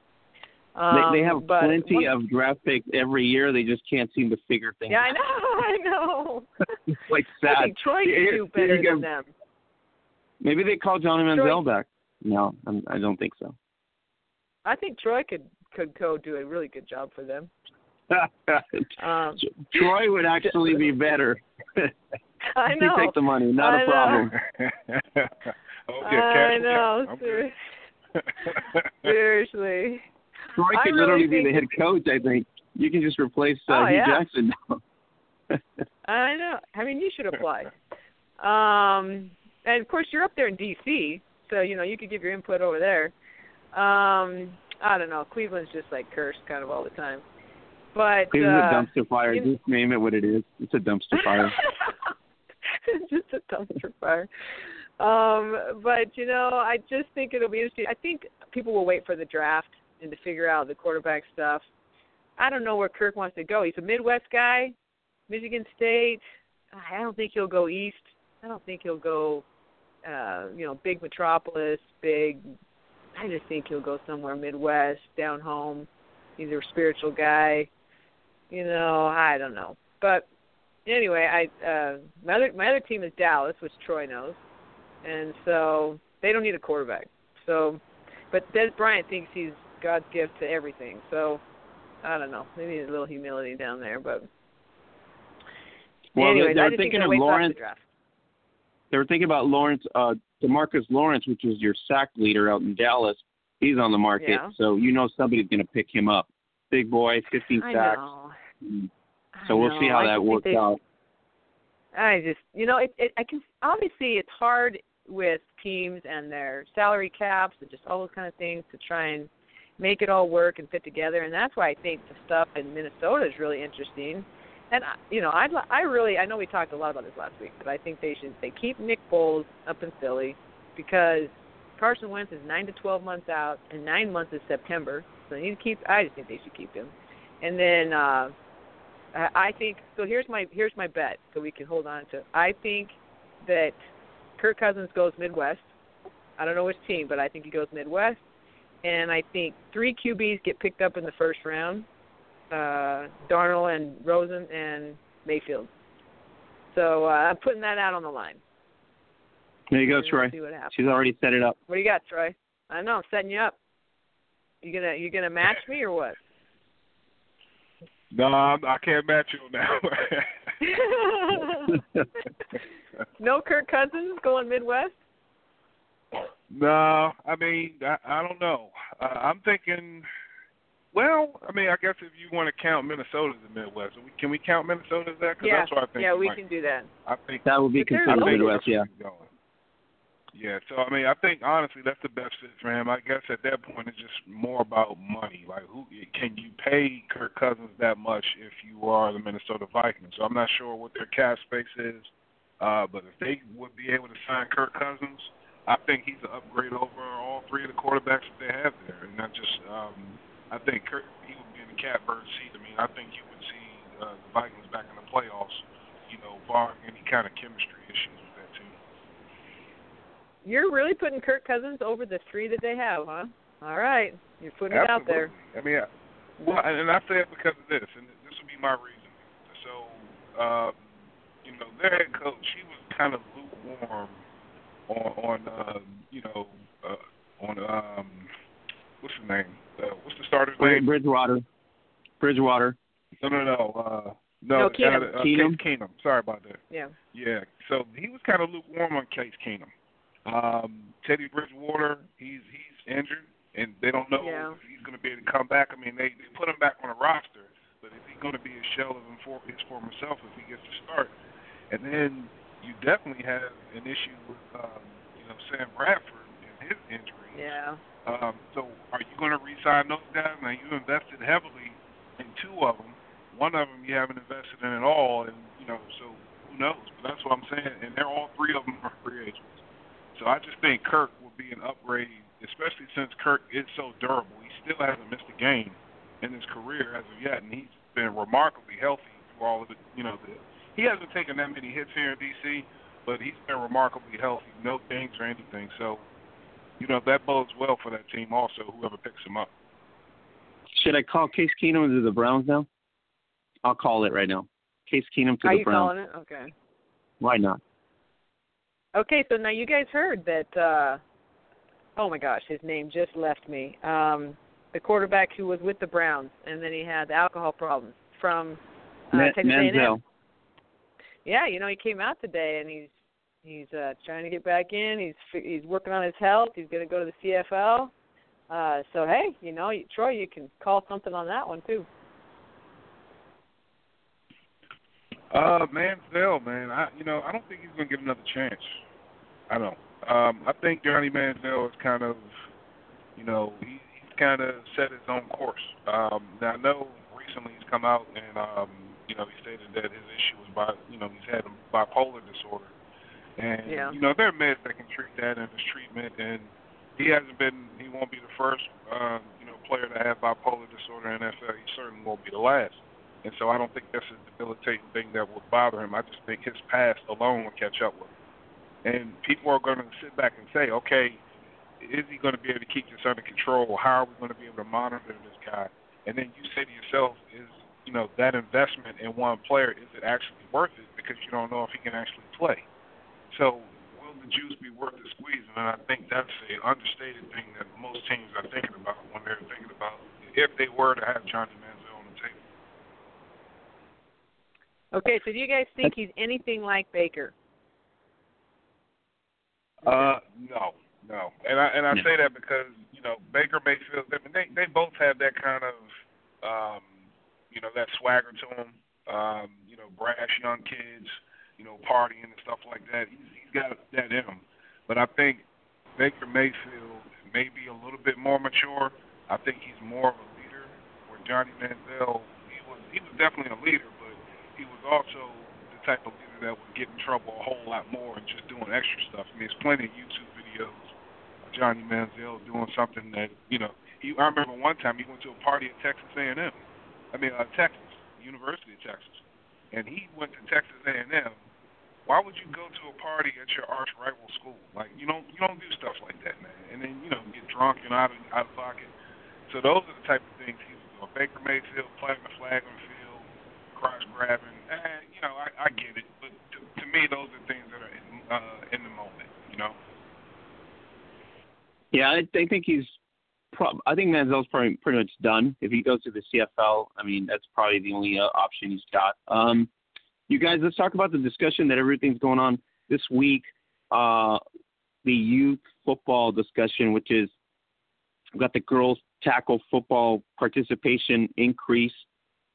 Um, they, they have plenty of draft picks every year. They just can't seem to figure things. Yeah, I know. I know. it's like sad. I think Troy can do better than them. Maybe they call Johnny Manziel back. No, I'm, I don't think so. I think Troy could could go do a really good job for them. Um, Troy would actually be better. I know. You take the money, not I a problem. okay, I know. Seriously. Troy could really literally be the head coach. I think you can just replace uh, oh, Hue yeah. Jackson now. I know. I mean, you should apply. Um, and of course, you're up there in D.C., so you know you could give your input over there. Um, I don't know. Cleveland's just like cursed kind of all the time. But Cleveland's uh, a dumpster fire. You, just name it what it is. It's a dumpster fire. just a dumpster fire. Um, but you know, I just think it'll be interesting. I think people will wait for the draft and to figure out the quarterback stuff. I don't know where Kirk wants to go. He's a Midwest guy, Michigan State. I don't think he'll go east. I don't think he'll go, uh, you know, big metropolis, big. I just think he'll go somewhere Midwest, down home. He's a spiritual guy. You know, I don't know. But anyway, I uh, my other my other team is Dallas, which Troy knows, and so they don't need a quarterback. So, but Dez Bryant thinks he's God's gift to everything. So I don't know. Maybe a little humility down there, but well, anyways, they're thinking think of Lawrence. The. They were thinking about Lawrence, uh, DeMarcus Lawrence, which is your sack leader out in Dallas. He's on the market, Yeah. so you know somebody's going to pick him up. Big boy, 15 I sacks. know. So we'll see how I that works they- out. I just, you know, it, it. I can obviously it's hard with teams and their salary caps and just all those kind of things to try and make it all work and fit together. And that's why I think the stuff in Minnesota is really interesting. And you know, I I really I know we talked a lot about this last week, but I think they should they keep Nick Foles up in Philly because Carson Wentz is nine to twelve months out, and nine months is September. So they need to keep. I just think they should keep him. And then uh I I think so. Here's my here's my bet, so we can hold on to. I think that Kirk Cousins goes Midwest. I don't know which team, but I think he goes Midwest. And I think three QBs get picked up in the first round, uh, Darnold and Rosen and Mayfield. So uh, I'm putting that out on the line. There you go, Troy. See what happens. She's already set it up. What do you got, Troy? I know, I'm setting you up. You gonna you gonna match me or what? No, I'm, I can't match you now. no Kirk Cousins going Midwest. no, I mean, I, I don't know. Uh, I'm thinking. Well, I mean, I guess if you want to count Minnesota as the Midwest, we- can we count Minnesota as that? Because Yeah, that's what I think. yeah, we might- can do that. I think That would be considered Midwest, yeah. Going. Yeah, so I mean, I think honestly that's the best fit for him. I guess at that point it's just more about money. Like, who can you pay Kirk Cousins that much if you are the Minnesota Vikings? So I'm not sure what their cap space is, uh, but if they would be able to sign Kirk Cousins, I think he's an upgrade over all three of the quarterbacks that they have there. And not just, um, I think Kirk he would be in the catbird seat. I mean, I think you would see uh, the Vikings back in the playoffs, you know, barring any kind of chemistry issues. You're really putting Kirk Cousins over the three that they have, huh? All right, you're putting it out there. Absolutely. I mean, I- well, and and I say it because of this, and this would be my reason. So, um, you know, their head coach, he was kind of lukewarm on, on um, you know, uh, on um, what's his name? Uh, what's the starter's name? Bridgewater. Bridgewater. No, no, no. Uh, no, No, Keenum. that- uh, Keenum? Case Keenum. Sorry about that. Yeah. Yeah, so he was kind of lukewarm on Case Keenum. Um, Teddy Bridgewater, he's he's injured, and they don't know Yeah. if he's going to be able to come back. I mean, they, they put him back on the roster, but is he going to be a shell of him for, his former self if he gets to start? And then you definitely have an issue with um, you know Sam Bradford and his injury. Yeah. Um, so are you going to re-sign those guys? Now you invested heavily in two of them. One of them you haven't invested in at all, and you know so who knows? But that's what I'm saying. And they're all three of them are free agents. So I just think Kirk will be an upgrade, especially since Kirk is so durable. He still hasn't missed a game in his career as of yet, and he's been remarkably healthy through all of the you know the. He hasn't taken that many hits here in DC, but he's been remarkably healthy, no dings or anything. So you know that bodes well for that team also. Whoever picks him up. Should I call Case Keenum to the Browns now? I'll call it right now. Case Keenum to Are the you Browns. calling it? Okay. Why not? Okay, so now you guys heard that. uh Oh my gosh, his name just left me. Um The quarterback who was with the Browns, and then he had the alcohol problems from uh, Ma- Texas A&M. Manziel. Yeah, you know he came out today, and he's he's uh trying to get back in. He's he's working on his health. He's going to go to the CFL. Uh So hey, you know, Troy, you can call something on that one too. Uh, Manziel, man, I you know I don't think he's gonna get another chance. I don't. Um, I think Johnny Manziel is kind of, you know, he, he's kind of set his own course. Um, now I know recently he's come out and um, you know he stated that his issue was by you know he's had bipolar disorder, and Yeah. you know there are meds that can treat that in his treatment, and he hasn't been he won't be the first um, you know player to have bipolar disorder in NFL. He certainly won't be the last. And so I don't think that's a debilitating thing that would bother him. I just think his past alone will catch up with him. And people are going to sit back and say, okay, is he going to be able to keep this under control? How are we going to be able to monitor this guy? And then you say to yourself, is you know that investment in one player is it actually worth it? Because you don't know if he can actually play. So will the juice be worth the squeeze? And I think that's an understated thing that most teams are thinking about when they're thinking about if they were to have Johnny Manziel on the table. Okay, so do you guys think he's anything like Baker? Uh, no, no, and I and I No. say that because you know Baker Mayfield. I mean, they they both have that kind of um, you know that swagger to them. Um, you know, brash young kids, you know, partying and stuff like that. He's he's got that in him. But I think Baker Mayfield may be a little bit more mature. I think he's more of a leader. Where Johnny Manziel, he was he was definitely a leader, but he was also the type of that would get in trouble a whole lot more and just doing extra stuff. I mean, there's plenty of YouTube videos of Johnny Manziel doing something that you know. He, I remember one time he went to a party at Texas A&M. I mean, uh, Texas University of Texas, and he went to Texas A&M. Why would you go to a party at your arch rival school? Like you don't you don't do stuff like that, man. And then you know get drunk and out of out of pocket. So those are the type of things he was doing. Baker Mayfield planting the flag on the field, cross grabbing. Eh, you know, I, I get it, but to, to me, those are things that are in, uh, in the moment. You know. Yeah, I, I think he's. Pro- I think Manziel's probably pretty much done. If he goes to the CFL, I mean, that's probably the only uh, option he's got. Um, you guys, let's talk about the discussion that everything's going on this week. Uh, the youth football discussion, which is we've got the girls tackle football participation increase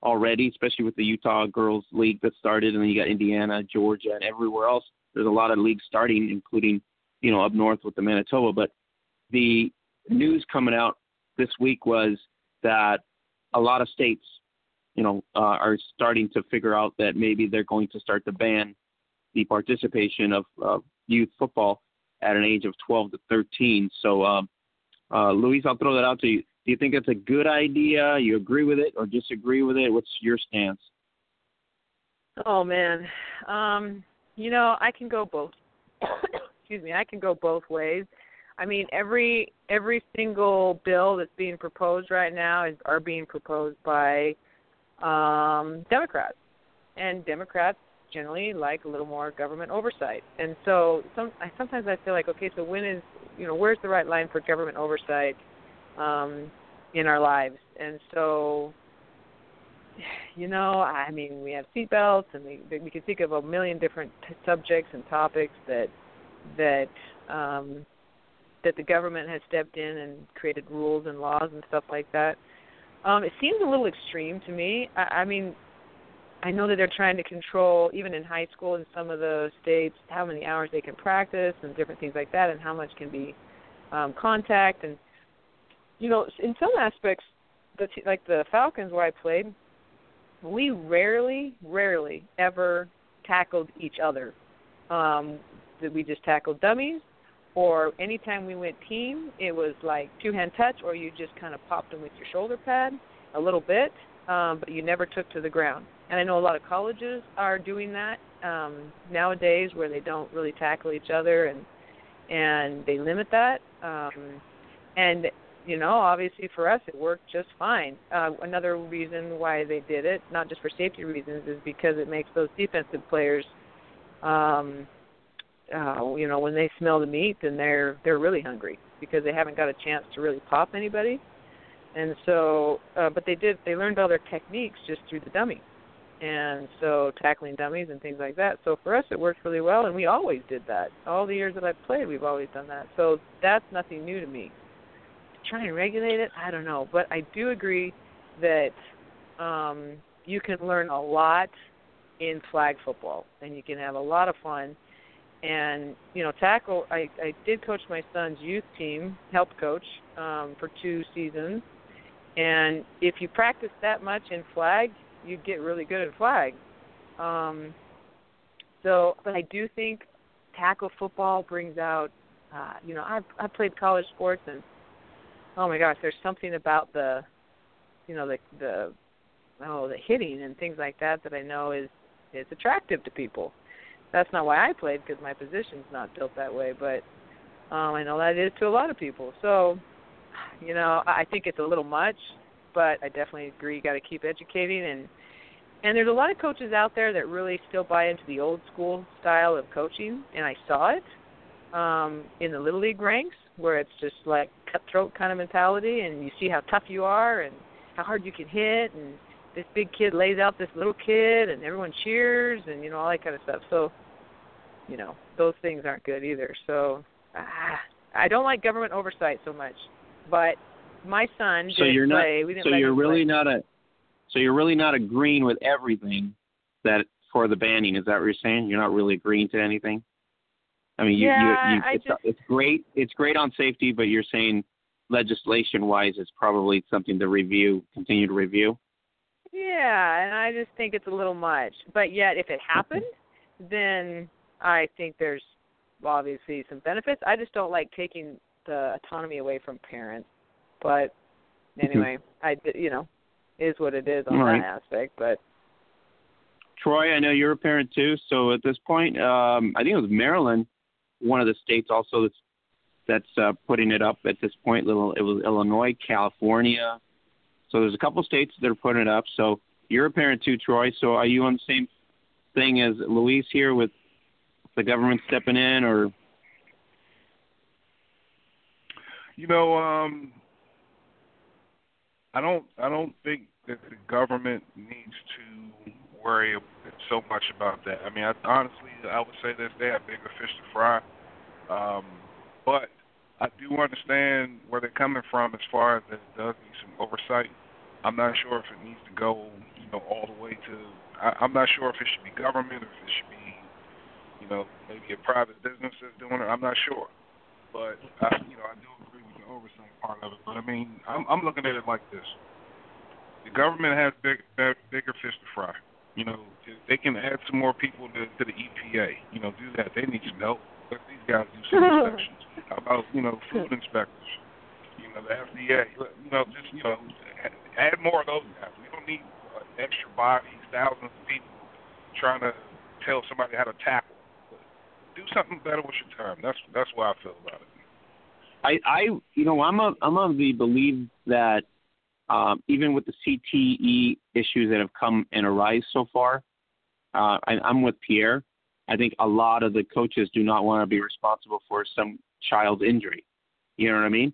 already, especially with the Utah Girls League that started, and then you got Indiana, Georgia, and everywhere else. There's a lot of leagues starting, including you know up north with the Manitoba. But the news coming out this week was that a lot of states, you know, uh, are starting to figure out that maybe they're going to start to ban the participation of uh, youth football at an age of 12 to 13. So, um, uh, Louise, I'll throw that out to you. Do you think it's a good idea? You agree with it or disagree with it? What's your stance? Oh man, um, you know I can go both. excuse me, I can go both ways. I mean, every every single bill that's being proposed right now is are being proposed by um, Democrats, and Democrats generally like a little more government oversight. And so, some I, sometimes I feel like, okay, so when is you know where's the right line for government oversight um, in our lives? And so, you know, I mean, we have seatbelts, and we we can think of a million different t- subjects and topics that that um, that the government has stepped in and created rules and laws and stuff like that. Um, it seems a little extreme to me. I, I mean, I know that they're trying to control, even in high school in some of the states, how many hours they can practice and different things like that, and how much can be um, contact. And you know, in some aspects, the t- like the Falcons where I played, we rarely, rarely ever tackled each other. Um, that we just tackled dummies or anytime we went team, it was like two hand touch, or you just kind of popped them with your shoulder pad a little bit, um, but you never took to the ground. And I know a lot of colleges are doing that um, nowadays, where they don't really tackle each other and and they limit that. Um, and you know, obviously for us, it worked just fine. Uh, another reason why they did it, not just for safety reasons, is because it makes those defensive players um, uh, you know, when they smell the meat, then they're they're really hungry because they haven't got a chance to really pop anybody. And so, uh, but they did they learned all their techniques just through the dummies, and so tackling dummies and things like that. So for us, it worked really well, and we always did that. All the years that I've played, we've always done that. So that's nothing new to me. Try and regulate it, I don't know, but I do agree that um, you can learn a lot in flag football, and you can have a lot of fun. And you know tackle i i did coach my son's youth team help coach um for two seasons. And if you practice that much in flag you get really good at flag. Um so but i do think tackle football brings out uh you know i've i've played college sports and oh my gosh there's something about the you know the the oh the hitting and things like that that i know is is attractive to people that's not why I played because my position's not built that way. But um, I know that is to a lot of people. So, you know, I think it's a little much, but I definitely agree. You got to keep educating and and there's a lot of coaches out there that really still buy into the old school style of coaching, and I saw it um, in the little league ranks where it's just like cutthroat kind of mentality, and you see how tough you are and how hard you can hit, and this big kid lays out this little kid and everyone cheers and you know all that kind of stuff so you know those things aren't good either so ah, i don't like government oversight so much but my son so you're not play. so you're really play. not a so you're really not agreeing with everything that for the banning is that what you're saying you're not really agreeing to anything i mean you yeah, you, you it's, just, it's great it's great on safety but you're saying legislation wise it's probably something to review continue to review yeah, and I just think it's a little much. But yet, if it happened, then I think there's obviously some benefits. I just don't like taking the autonomy away from parents. But anyway, I you know, is what it is on right. that aspect. But Troy, I know you're a parent too. So at this point, um, I think it was Maryland, one of the states also that's that's uh, putting it up at this point. Little, it was Illinois, California, So there's a couple states that are putting it up. So you're a parent too, Troy. So are you on the same thing as Louise here with the government stepping in, or? You know, um, I don't. I don't think that the government needs to worry so much about that. I mean, I, honestly, I would say that they have bigger fish to fry. Um, but I do understand where they're coming from as far as it does need some oversight. I'm not sure if it needs to go, you know, all the way to. I, I'm not sure if it should be government or if it should be, you know, maybe a private business that's doing it. I'm not sure, but I, you know, I do agree with the oversight part of it. But I mean, I'm, I'm looking at it like this: the government has big, bigger fish to fry. You know, they can add some more people to, to the EPA. You know, do that. They need some help. Let these guys do some inspections. How about you know food inspectors? You know, the FDA. You know, just you know, add more of those guys. We don't need uh, extra bodies, thousands of people trying to tell somebody how to tackle. But do something better with your time. That's that's what I feel about it. I, I, you know, I'm a, I'm of the belief that um, even with the CTE issues that have come and arise so far, uh, I, I'm with Pierre. I think a lot of the coaches do not want to be responsible for some child's injury. You know what I mean?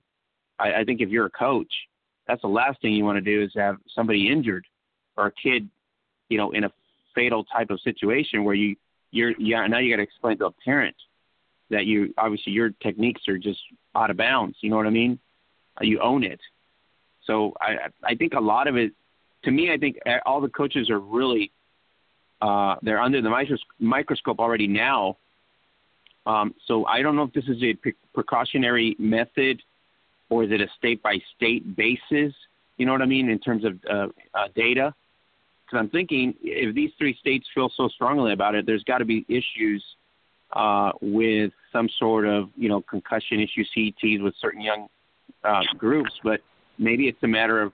I, I think if you're a coach, that's the last thing you want to do is have somebody injured or a kid, you know, in a fatal type of situation where you you're yeah now you got to explain to a parent that you obviously your techniques are just out of bounds. You know what I mean? You own it. So I I think a lot of it, to me, I think all the coaches are really uh, they're under the microscope already now. Um, so I don't know if this is a precautionary method or is it a state by state basis? You know what I mean in terms of uh, uh, data? Because I'm thinking if these three states feel so strongly about it, there's got to be issues uh, with some sort of you know concussion issue, CTs with certain young uh, groups. But maybe it's a matter of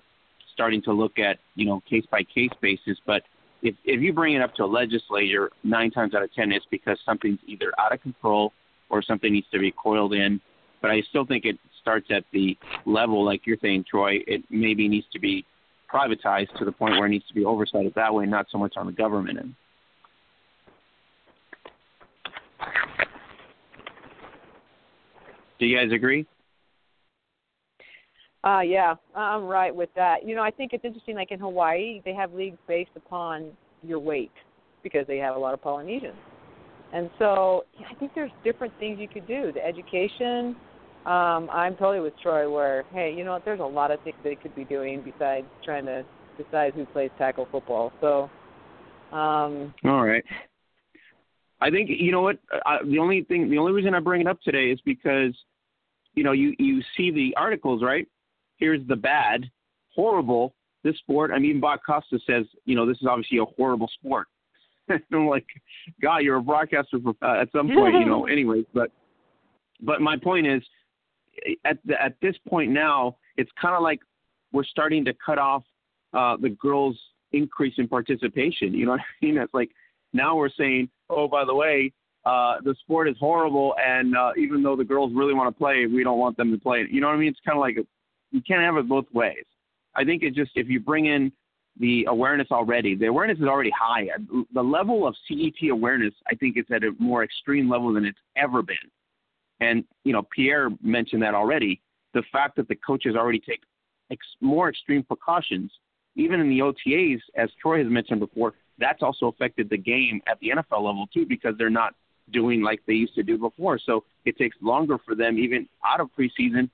starting to look at you know case by case basis. But if if you bring it up to a legislator, nine times out of ten it's because something's either out of control or something needs to be coiled in. But I still think it starts at the level, like you're saying, Troy. It maybe needs to be privatized to the point where it needs to be oversight that way, not so much on the government end. Do you guys agree? Uh yeah, I'm right with that. You know, I think it's interesting like in Hawaii, they have leagues based upon your weight because they have a lot of Polynesians. And so I think there's different things you could do. The education, um, I'm totally with Troy where, hey, you know what, there's a lot of things they could be doing besides trying to decide who plays tackle football. So um All right. I think you know what uh, the only thing the only reason I bring it up today is because you know you you see the articles right here's the bad, horrible. This sport, I mean, Bob Costas says, you know, this is obviously a horrible sport. I'm like, God, you're a broadcaster for, uh, at some point, you know. Anyways, but but my point is, at the, at this point now, it's kind of like we're starting to cut off uh, the girls' increase in participation. You know what I mean? It's like now we're saying, oh, by the way, uh, the sport is horrible, and uh, even though the girls really want to play, we don't want them to play. You know what I mean? It's kind of like a you can't have it both ways. I think it's just if you bring in the awareness already, the awareness is already high. The level of CTE awareness, I think, is at a more extreme level than it's ever been. And you know, Pierre mentioned that already. The fact that the coaches already take ex- more extreme precautions, even in the OTAs, as Troy has mentioned before, that's also affected the game at the NFL level too, because they're not doing like they used to do before. So it takes longer for them, even out of preseason,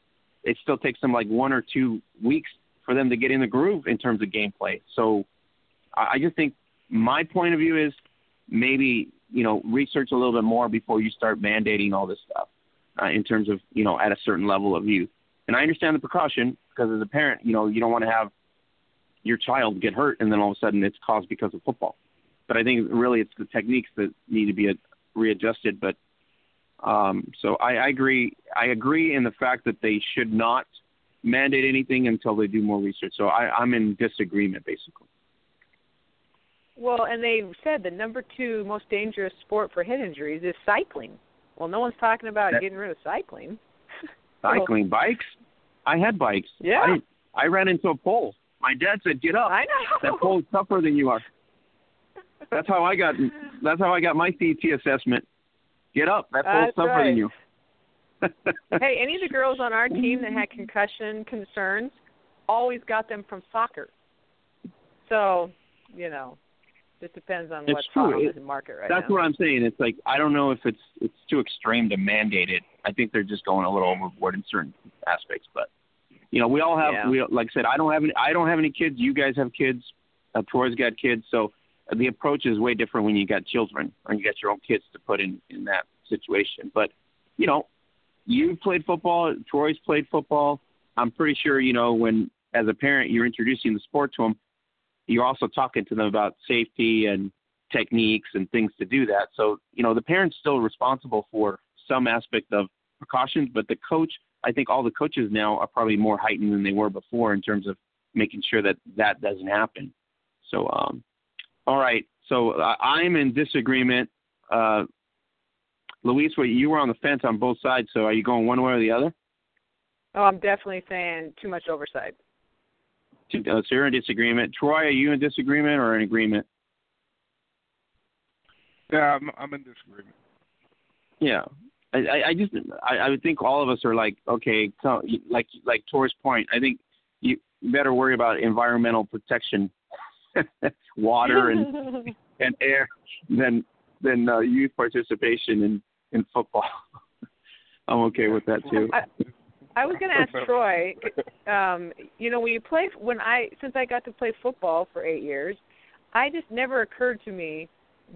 it still takes them like one or two weeks for them to get in the groove in terms of gameplay. So I just think my point of view is maybe you know research a little bit more before you start mandating all this stuff uh, in terms of you know at a certain level of youth. And I understand the precaution because as a parent, you know you don't want to have your child get hurt and then all of a sudden it's caused because of football. But I think really it's the techniques that need to be readjusted. But um, so I, I agree. I agree in the fact that they should not mandate anything until they do more research. So I, I'm in disagreement, basically. Well, and they said the number two most dangerous sport for head injuries is cycling. Well, no one's talking about that, getting rid of cycling. cycling, bikes. I had bikes. Yeah. I, I ran into a pole. My dad said, "Get up. I know. That pole's tougher than you are." That's how I got. That's how I got my CT assessment. Get up. That That's tougher right. than you. hey, any of the girls on our team that had concussion concerns always got them from soccer. So, you know, just depends on It's what's true. It- the market right That's now. what I'm saying. It's like I don't know if it's it's too extreme to mandate it. I think they're just going a little overboard in certain aspects. But you know, we all have. Yeah. We like I said, I don't have any. I don't have any kids. You guys have kids. Uh, Troy's got kids. So the approach is way different when you got children or you got your own kids to put in in that situation. But you know, you played football. Troy's played football. I'm pretty sure you know when as a parent you're introducing the sport to them. You're also talking to them about safety and techniques and things to do that. So, you know, the parent's still responsible for some aspect of precautions, but the coach, I think all the coaches now are probably more heightened than they were before in terms of making sure that that doesn't happen. So, um, all right. So uh, I'm in disagreement. Uh, Louise, what you were on the fence on both sides. So are you going one way or the other? Oh, I'm definitely saying too much oversight. Uh, so you're in disagreement. Troy, are you in disagreement or in agreement? Yeah, I'm, I'm in disagreement. Yeah, I, I, I just I, I would think all of us are like okay, so, like like Troy's point. I think you better worry about environmental protection, water and and air than than uh, youth participation in in football. I'm okay with that too. I, I was going to ask Troy. Um, you know, when you play, when I since I got to play football for eight years, I just never occurred to me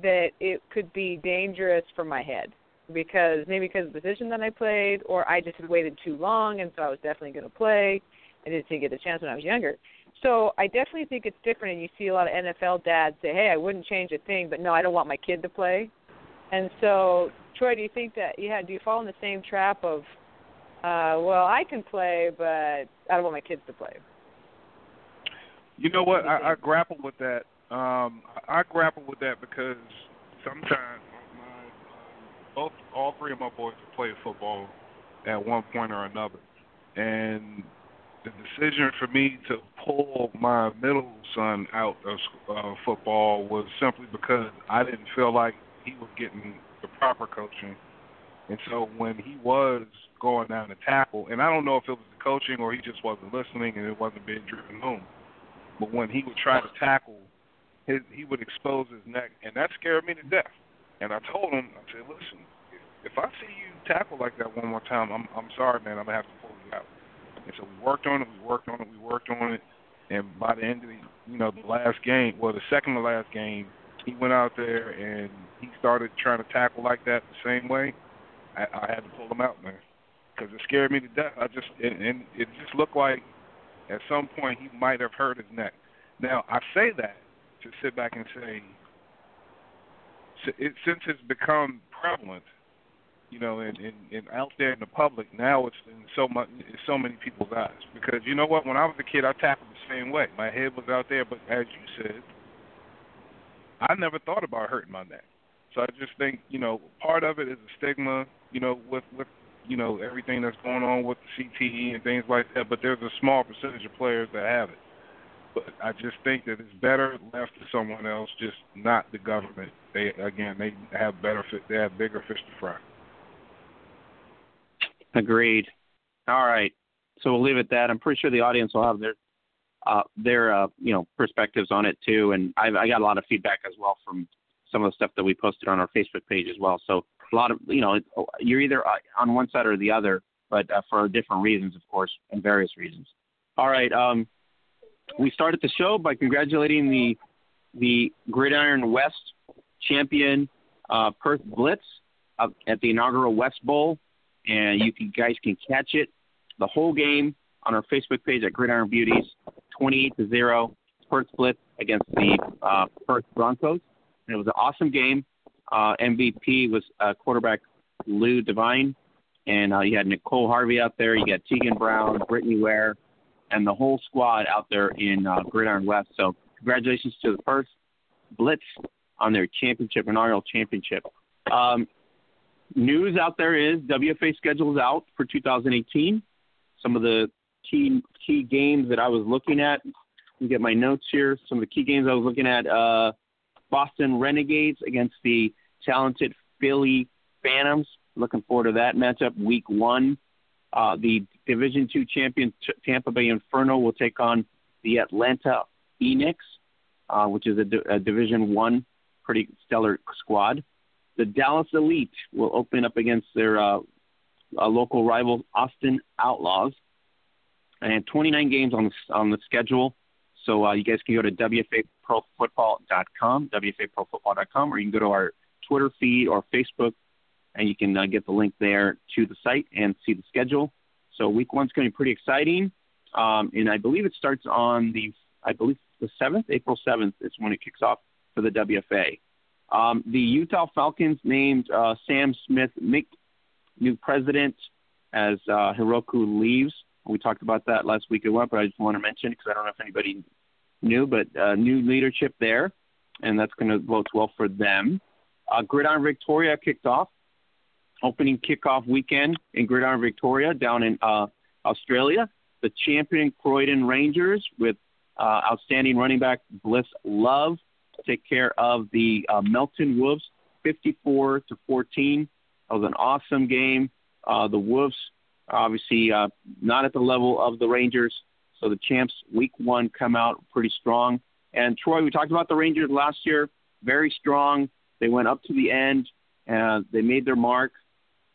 that it could be dangerous for my head because maybe because of the position that I played, or I just had waited too long, and so I was definitely going to play. I didn't get the chance when I was younger. So I definitely think it's different, and you see a lot of NFL dads say, "Hey, I wouldn't change a thing, but no, I don't want my kid to play." And so, Troy, do you think that yeah, do you fall in the same trap of, uh, well, I can play, but I don't want my kids to play? You know what? I, I grapple with that. Um, I, grapple with that because sometimes my, both all three of my boys have played football at one point or another, and the decision for me to pull my middle son out of uh, football was simply because I didn't feel like he was getting the proper coaching. And so when he was going down to tackle, and I don't know if it was the coaching or he just wasn't listening and it wasn't being driven home, but when he would try to tackle, his, he would expose his neck, and that scared me to death. And I told him, I said, listen, if, I see you tackle like that one more time, I'm I'm sorry, man, I'm gonna have to pull you out. And so we worked on it, we worked on it, we worked on it, and by the end of the you know the last game, well the second to last game, he went out there and he started trying to tackle like that the same way. I, I had to pull him out, man, because it scared me to death. I just and, and it just looked like at some point he might have hurt his neck. Now I say that to sit back and say, it, since it's become prevalent, you know, and, and, and out there in the public, now it's in so much, in so many people's eyes. Because you know what? When I was a kid, I tackled the same way. My head was out there, but as you said, I never thought about hurting my neck. So I just think, you know, part of it is a stigma, you know, with with you know everything that's going on with the CTE and things like that. But there's a small percentage of players that have it. But I just think that it's better left to someone else, just not the government. They again, they have better, they have bigger fish to fry. Agreed. All right. So we'll leave it at that. I'm pretty sure the audience will have their uh, their uh, you know perspectives on it too, and I, I got a lot of feedback as well from some of the stuff that we posted on our Facebook page as well. So a lot of you know you're either uh, on one side or the other, but uh, for different reasons, of course, and various reasons. All right. Um, we started the show by congratulating the the Gridiron West champion uh, Perth Blitz uh, at the inaugural West Bowl and you can, guys can catch it the whole game on our Facebook page at Gridiron Beauties, 28 to zero, Perth Blitz against the uh, Perth Broncos. And it was an awesome game. Uh, MVP was uh, quarterback Lou Devine, and uh, you had Nicole Harvey out there. You got Tegan Brown, Brittany Ware, and the whole squad out there in uh, Gridiron West. So congratulations to the Perth Blitz on their championship, inaugural championship. Um, news out there is WFA schedules out for 2018. Some of the key key games that I was looking at Let me get my notes here. Some of the key games I was looking at: uh, Boston Renegades against the talented Philly Phantoms. Looking forward to that matchup. Week one, uh, the Division Two champion Tampa Bay Inferno will take on the Atlanta Phoenix, uh, which is a, D- a Division One pretty stellar squad. The Dallas Elite will open up against their uh, uh, local rival Austin Outlaws, and 29 games on the on the schedule. So uh, you guys can go to wfaprofootball.com, wfaprofootball.com, or you can go to our Twitter feed or Facebook, and you can uh, get the link there to the site and see the schedule. So week one's going to be pretty exciting, um, and I believe it starts on the I believe the seventh, April seventh is when it kicks off for the WFA. Um, the Utah Falcons named uh, Sam Smith Mick new president as uh, Heroku leaves. We talked about that last week as well, but I just want to mention because I don't know if anybody knew, but uh, new leadership there, and that's going to vote well for them. Uh, Gridiron Victoria kicked off, opening kickoff weekend in Gridiron Victoria down in uh, Australia. The champion Croydon Rangers with uh, outstanding running back Bliss Love take care of the uh, Melton Wolves, 54 to 14. That was an awesome game. Uh, the Wolves, obviously, uh, not at the level of the Rangers. So the champs, week one, come out pretty strong. And Troy, we talked about the Rangers last year, very strong. They went up to the end, and they made their mark.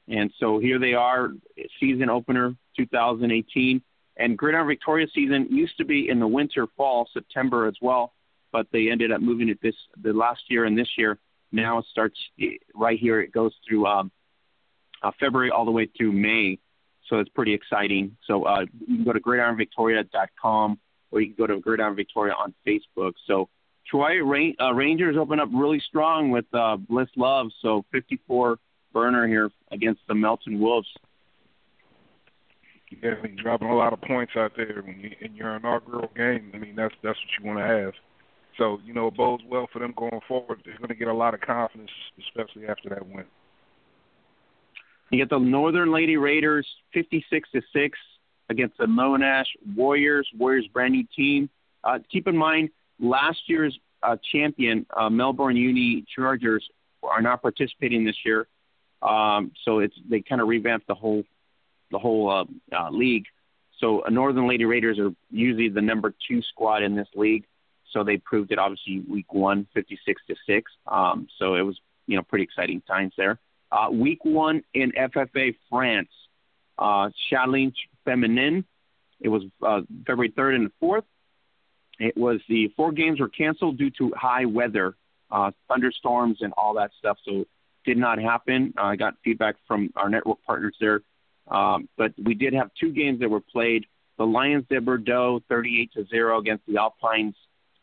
And so here they are, season opener 2018. And Gridiron Victoria season used to be in the winter, fall, September as well, but they ended up moving it this the last year and this year. Now it starts right here. It goes through um, uh, February all the way through May. So it's pretty exciting. So uh, you can go to gridironvictoria.com or you can go to Gridiron Victoria on Facebook. So Troy uh, Rangers open up really strong with uh, Bliss Love. So 54 burner here against the Melton Wolves. Yeah, I mean, dropping a lot of points out there when you, in your inaugural game. I mean, that's that's what you want to have. So you know, it bodes well for them going forward. They're going to get a lot of confidence, especially after that win. You get the Northern Lady Raiders 56 to 6 against the Monash Warriors. Warriors brand new team. Uh, keep in mind, last year's uh, champion, uh, Melbourne Uni Chargers, are not participating this year. Um, so it's they kind of revamped the whole the whole uh, uh, league. So uh, Northern Lady Raiders are usually the number two squad in this league. So they proved it obviously week one, 56 to six. Um, so it was you know pretty exciting times there. Uh, week one in FFA France, uh, Challenge Feminine. It was uh, February 3rd and 4th. It was the four games were canceled due to high weather, uh, thunderstorms, and all that stuff. So did not happen. Uh, I got feedback from our network partners there. Um, but we did have two games that were played. The Lions de Bordeaux 38 to 0 against the Alpines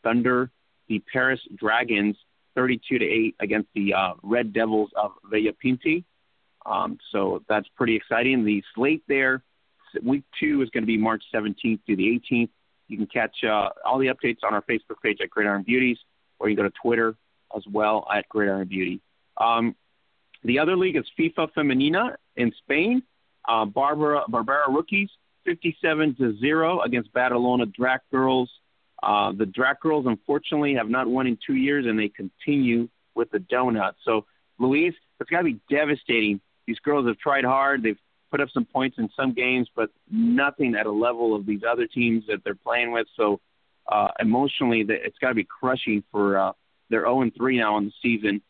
Thunder. The Paris Dragons 32 to 8 against the uh, Red Devils of Villapinti. Um, so that's pretty exciting. The slate there, week two is going to be March 17th through the 18th. You can catch uh, all the updates on our Facebook page at Gridiron Beauties, or you can go to Twitter as well at Gridiron Beauty. Um, the other league is FEFA Femenina in Spain. Uh, Barbera Barbera Rookies 57 to 0 against Badalona Drac Girls uh, the Drac girls, unfortunately, have not won in two years, and they continue with the donut. So, Louise, it's got to be devastating. These girls have tried hard. They've put up some points in some games, but nothing at a level of these other teams that they're playing with. So, uh, emotionally, it's got to be crushing for uh, they're 0 3 now in the season,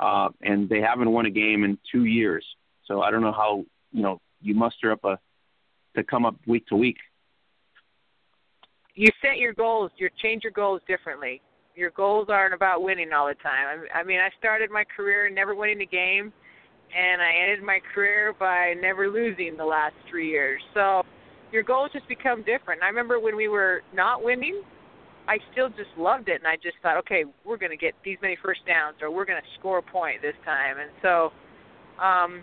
uh, and they haven't won a game in two years. So, I don't know how you know you muster up a to come up week to week you set your goals, you change your goals differently. Your goals aren't about winning all the time. I mean, I started my career never winning a game, and I ended my career by never losing the last three years. So your goals just become different. I remember when we were not winning, I still just loved it, and I just thought, okay, we're going to get these many first downs, or we're going to score a point this time. And so, um,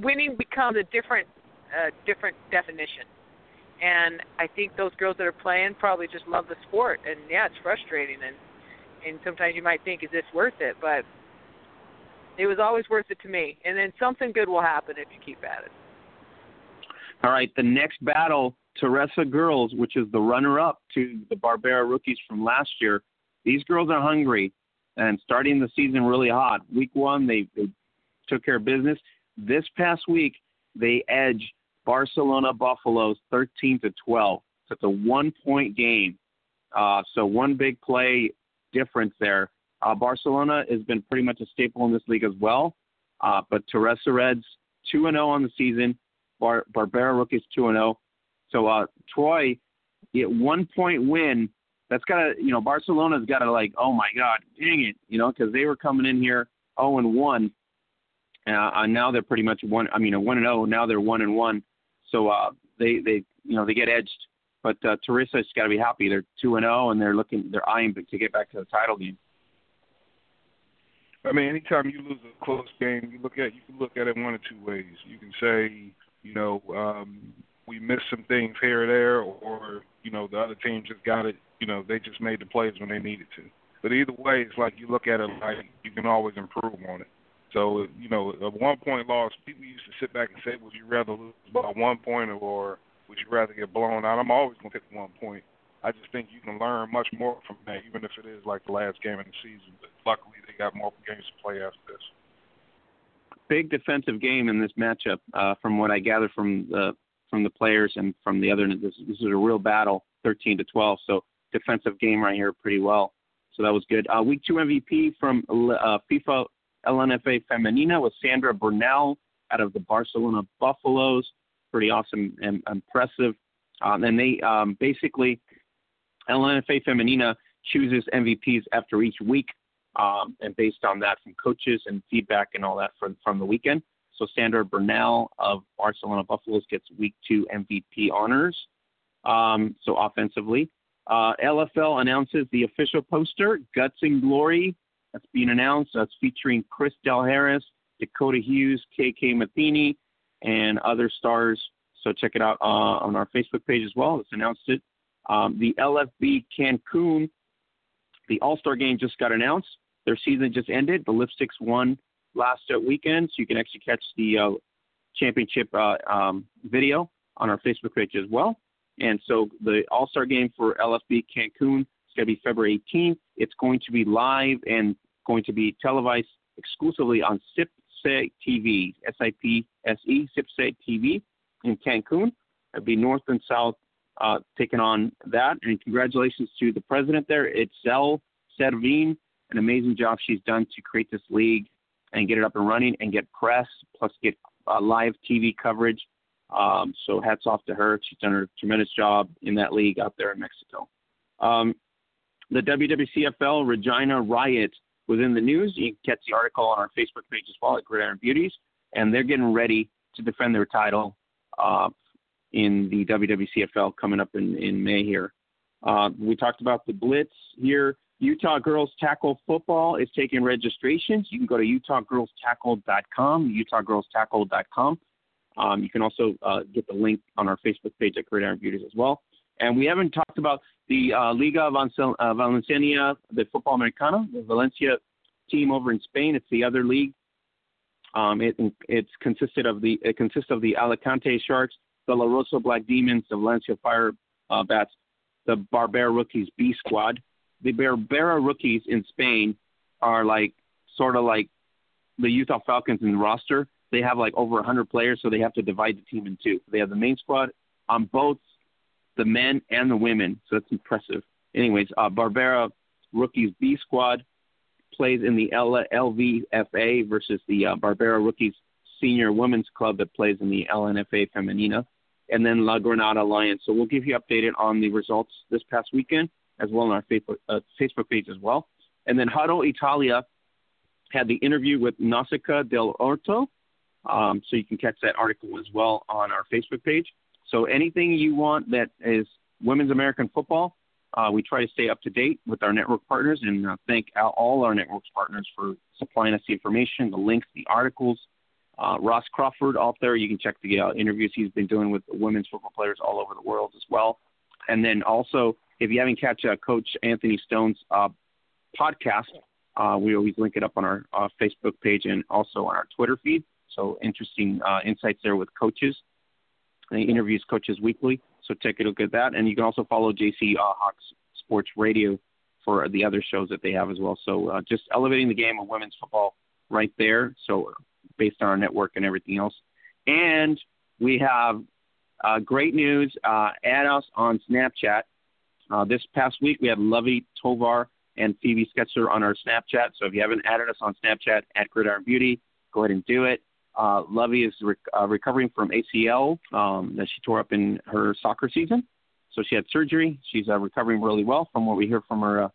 winning becomes a different, uh, different definition. And I think those girls that are playing probably just love the sport. And yeah, it's frustrating, and and sometimes you might think, is this worth it? But it was always worth it to me. And then something good will happen if you keep at it. All right, the next battle Terrassa girls, which is the runner-up to the Barbera rookies from last year, these girls are hungry and starting the season really hot. Week one, they, they took care of business. This past week, they edged Barcelona Buffaloes 13 to 12. So it's a one-point game. Uh, so one big play difference there. Uh, Barcelona has been pretty much a staple in this league as well. Uh, but Terrassa Reds 2 and 0 on the season. Bar- Barbera Rookies 2 and 0. So uh, Troy, get one point win. That's got to, you know, Barcelona's got to like, oh my God, dang it, you know, because they were coming in here 0 and 1. Uh, and now they're pretty much one. I mean, a one and zero. Now they're one and one. So uh, they they you know they get edged. But uh, Terrassa's got to be happy. They're two and zero, and they're looking they're eyeing to get back to the title game. I mean, anytime you lose a close game, you look at you can look at it one of two ways. You can say, you know, um, we missed some things here or there, or you know, the other team just got it. You know, they just made the plays when they needed to. But either way, it's like you look at it like you can always improve on it. So, you know, a one point loss, people used to sit back and say, would you rather lose by one point or would you rather get blown out? I'm always to pick one point. I just think you can learn much more from that, even if it is like the last game of the season. But luckily, they got more games to play after this. Big defensive game in this matchup, uh, from what I gather from the from the players and from the other. This, this is a real battle, 13 to 12. So defensive game right here, pretty well. So that was good. Uh, week two MVP from uh, FEFA LNFA Femenina with Sandra Burnell out of the Barcelona Buffaloes. Pretty awesome and impressive. Um, and they um, basically, LNFA Femenina chooses MVPs after each week, um, and based on that from coaches and feedback and all that from, from the weekend. So Sandra Burnell of Barcelona Buffaloes gets week two MVP honors. Um, so offensively, uh, LFL announces the official poster, Guts and Glory that's being announced. That's featuring Chris Del Harris, Dakota Hughes, KK Matheny, and other stars. So check it out uh, on our Facebook page as well. It's announced it. Um, the LFB Cancun, the All Star game just got announced. Their season just ended. The Lipsticks won last uh, weekend, so you can actually catch the uh, championship uh, um, video on our Facebook page as well. And so the All Star game for LFB Cancun is going to be February 18th. It's going to be live and going to be televised exclusively on SIPSE TV, S-I-P-S-E, SIPSE TV in Cancun. It'll be North and South uh, taking on that. And congratulations to the president there, Itzel Servin. An amazing job she's done to create this league and get it up and running and get press, plus get uh, live TV coverage. Um, so hats off to her. She's done a tremendous job in that league out there in Mexico. Um, the WWCFL Regina Riot was in the news. You can catch the article on our Facebook page as well at Gridiron Beauties, and they're getting ready to defend their title uh, in the WWCFL coming up in, in May here. Uh, we talked about the Blitz here. Utah Girls Tackle Football is taking registrations. You can go to utahgirlstackle.com, utahgirlstackle.com. Um, you can also uh, get the link on our Facebook page at Gridiron Beauties as well. And we haven't talked about the uh, Liga uh, Valenciana, the football americano, the Valencia team over in Spain. It's the other league. Um, it it's consisted of the it consists of the Alicante Sharks, the La Rosa Black Demons, the Valencia Fire uh, Bats, the Barbera Rookies B Squad. The Barbera Rookies in Spain are like sort of like the Utah Falcons in the roster. They have like over 100 players, so they have to divide the team in two. They have the main squad on both the men and the women. So that's impressive. Anyways, uh, Barbera Rookies B Squad plays in the L- LVFA versus the uh, Barbera Rookies Senior Women's Club that plays in the LNFA Femenina, and then La Granada Lions. So we'll give you updated on the results this past weekend as well on our Facebook, uh, Facebook page as well. And then Huddle Italia had the interview with Nausicaa del Orto. Um, so you can catch that article as well on our Facebook page. So anything you want that is women's American football, uh, we try to stay up to date with our network partners and uh, thank all our network partners for supplying us the information, the links, the articles. Uh, Ross Crawford out there, you can check the uh, interviews he's been doing with women's football players all over the world as well. And then also, if you haven't catch uh, Coach Anthony Stone's uh, podcast, we always link it up on our Facebook page and also on our Twitter feed. So interesting insights there with coaches. He interviews coaches weekly. So take a look at that, and you can also follow JC uh, Hawks Sports Radio for the other shows that they have as well. So uh, just elevating the game of women's football right there. So based on our network and everything else, and we have uh, great news. Uh, add us on Snapchat. Uh, this past week we had Lovey Tovar and Phoebe Sketzer on our Snapchat. So if you haven't added us on Snapchat at Gridiron Beauty, go ahead and do it. Uh, Lovey is uh, recovering from ACL um, that she tore up in her soccer season. So she had surgery. She's uh, recovering really well from what we hear from her uh,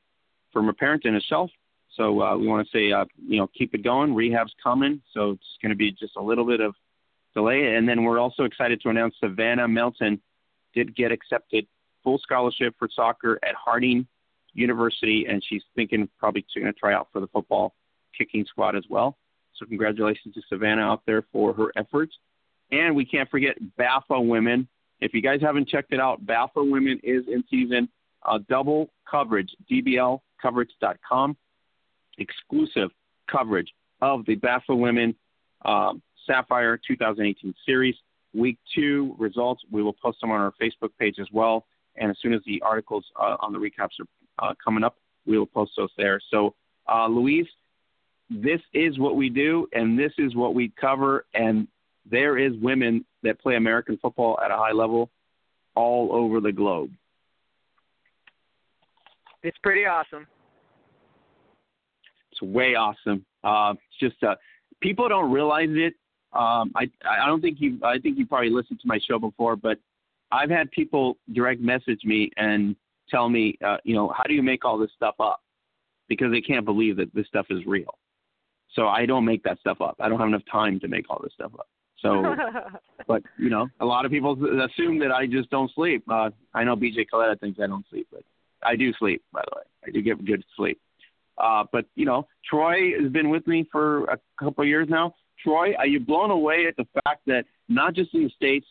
from her parent and herself. So uh, we want to say, uh, you know, keep it going. Rehab's coming, so it's going to be just a little bit of delay. And then we're also excited to announce Savannah Melton did get accepted full scholarship for soccer at Harding University, and she's thinking probably going to try out for the football kicking squad as well. So congratulations to Savannah out there for her efforts. And we can't forget BAFA Women. If you guys haven't checked it out, BAFA Women is in season. Uh, double coverage, dblcoverage.com. Exclusive coverage of the BAFA Women um, Sapphire 2018 series. Week two results, we will post them on our Facebook page as well. And as soon as the articles uh, on the recaps are uh, coming up, we will post those there. So, uh, Louise, this is what we do, and this is what we cover. And there is women that play American football at a high level all over the globe. It's pretty awesome. It's way awesome. Uh, it's just uh, people don't realize it. Um, I I don't think you I think you probably listened to my show before, but I've had people direct message me and tell me, uh, you know, how do you make all this stuff up? Because they can't believe that this stuff is real. So I don't make that stuff up. I don't have enough time to make all this stuff up. So, but you know, a lot of people assume that I just don't sleep. Uh, I know BJ Coletta thinks I don't sleep, but I do sleep. By the way, I do get good sleep. Uh, but you know, Troy has been with me for a couple of years now. Troy, are you blown away at the fact that not just in the states,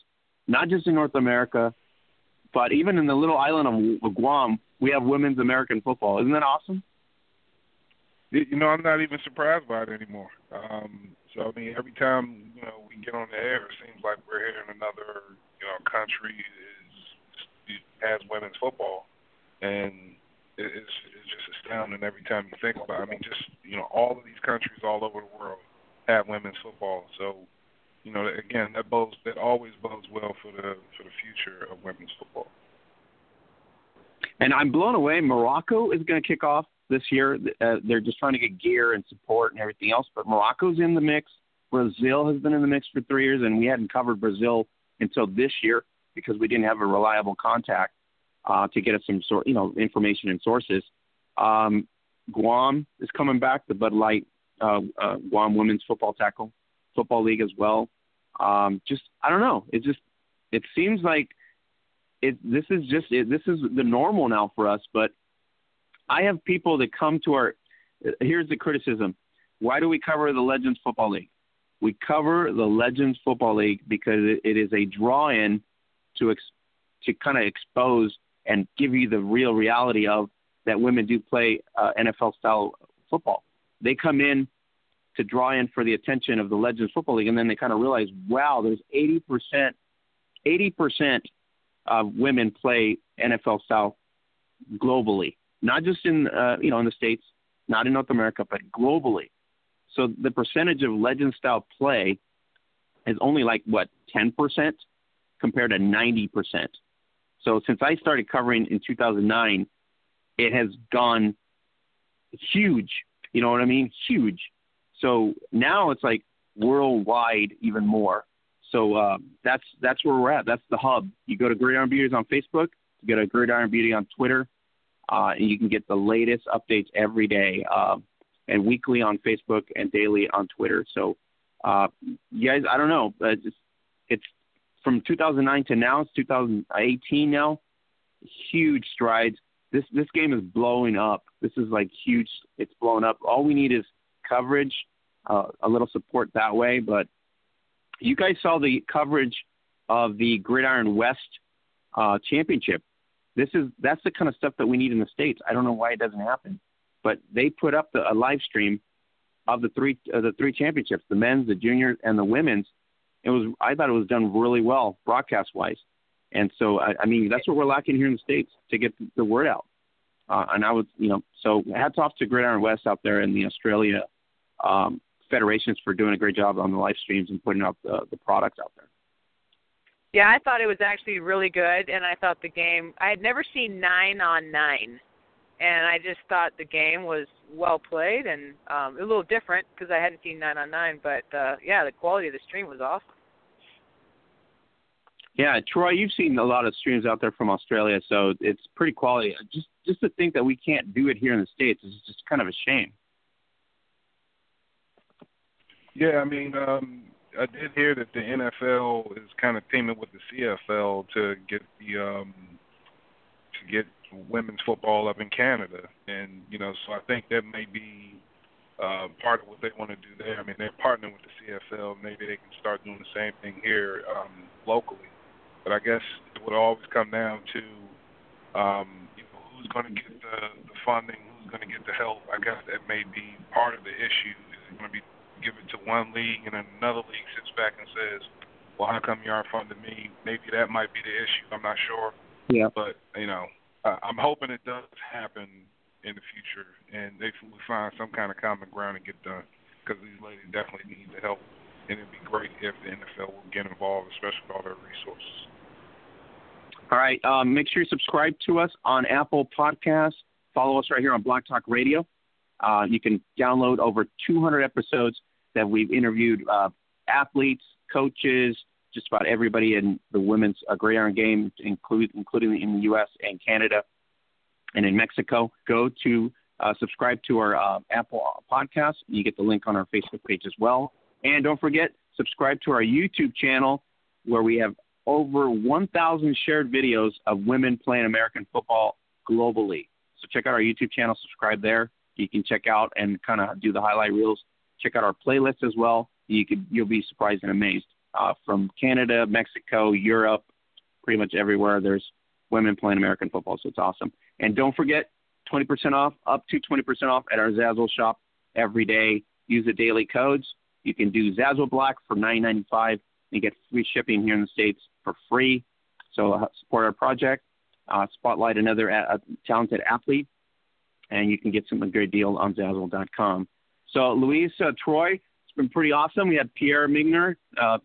not just in North America, but even in the little island of Guam, we have women's American football. Isn't that awesome? You know, I'm not even surprised by it anymore. Um, so I mean, every time you know we get on the air, it seems like we're hearing another you know country is has women's football, and it's it's just astounding every time you think about. it. I mean, just you know, all of these countries all over the world have women's football. So, you know, again, that bodes that always bodes well for the for the future of women's football. And I'm blown away. Morocco is going to kick off this year. Uh, they're just trying to get gear and support and everything else, but Morocco's in the mix. Brazil has been in the mix for three years, and we hadn't covered Brazil until this year because we didn't have a reliable contact uh, to get us some sort, you know, information and sources. Um, Guam is coming back. The Bud Light uh, uh, Guam Women's Football Tackle Football League as well. Um, just I don't know. It just it seems like it. This is just it, this is the normal now for us. But I have people that come to our. Here's the criticism. Why do we cover the Legends Football League? We cover the Legends Football League because it, it is a draw-in to ex, to kind of expose and give you the real reality of that women do play uh, NFL style football they come in to draw in for the attention of the Legends Football League, and then they kind of realize, wow, there's 80%, 80% of women play NFL style globally, not just in uh, you know in the states, not in North America, but globally. So the percentage of legend style play is only like what 10% compared to 90%. So since I started covering in 2009, it has gone huge you know what I mean? Huge. So now it's like worldwide even more. So uh, that's that's where we're at. That's the hub. You go to Gridiron Beauties on Facebook. You go to Gridiron Beauty on Twitter, uh, and you can get the latest updates every day, uh, and weekly on Facebook and daily on Twitter. So, uh, you guys, I don't know. It's, it's from 2009 to now. It's 2018 now. Huge strides this this game is blowing up. This is like huge. It's blown up. All we need is coverage, uh, a little support that way. But you guys saw the coverage of the Gridiron West uh, Championship. This is that's the kind of stuff that we need in the states. I don't know why it doesn't happen, but they put up the, a live stream of the three uh, the three championships, the men's, the juniors, and the women's. It was I thought it was done really well broadcast wise. And so, I, I mean, that's what we're lacking here in the states to get the, word out. Uh, and I would, you know, so hats off to Gridiron West out there in the Australia um, federations for doing a great job on the live streams and putting out the, the products out there. Yeah, I thought it was actually really good, and I thought the game. I had never seen nine on nine, and I just thought the game was well played and um, a little different because I hadn't seen nine on nine. But uh, yeah, the quality of the stream was awesome. Yeah, Troy, you've seen a lot of streams out there from Australia, so it's pretty quality. Just just to think that we can't do it here in the states is just kind of a shame. Yeah, I mean, um, I did hear that the NFL is kind of teaming with the CFL to get the um, to get women's football up in Canada, and you know, so I think that may be uh, part of what they want to do there. I mean, they're partnering with the CFL. Maybe they can start doing the same thing here um, locally. But I guess it would always come down to um, you know who's going to get the, the funding, who's going to get the help. I guess that may be part of the issue. Is it going to be give it to one league and then another league sits back and says, "Well, how come you aren't funding me?" Maybe that might be the issue. I'm not sure. Yeah. But you know, uh, I'm hoping it does happen in the future, and they we find some kind of common ground and get done because these ladies definitely need the help, and it'd be great if the NFL would get involved, especially with all their resources. All right. Um, make sure you subscribe to us on Apple Podcasts. Follow us right here on Blog Talk Radio. Uh, you can download over 200 episodes that we've interviewed uh, athletes, coaches, just about everybody in the women's uh, gridiron game, include, including in the U.S. and Canada and in Mexico. Go to uh, subscribe to our uh, Apple podcast. You get the link on our Facebook page as well. And don't forget, subscribe to our YouTube channel where we have over 1,000 shared videos of women playing American football globally. So check out our YouTube channel, subscribe there. You can check out and kind of do the highlight reels. Check out our playlist as well. You could you'll be surprised and amazed. Uh, from Canada, Mexico, Europe, pretty much everywhere. There's women playing American football, so it's awesome. And don't forget, 20% off, up to 20% off at our Zazzle shop every day. Use the daily codes. You can do Zazzle Black for $9.95 and get free shipping here in the States for free. So uh, support our project, uh, spotlight another a- a talented athlete, and you can get some a great deal on Zazzle.com. So Louise, uh, Troy, it's been pretty awesome. We had Pierre Migner. Uh,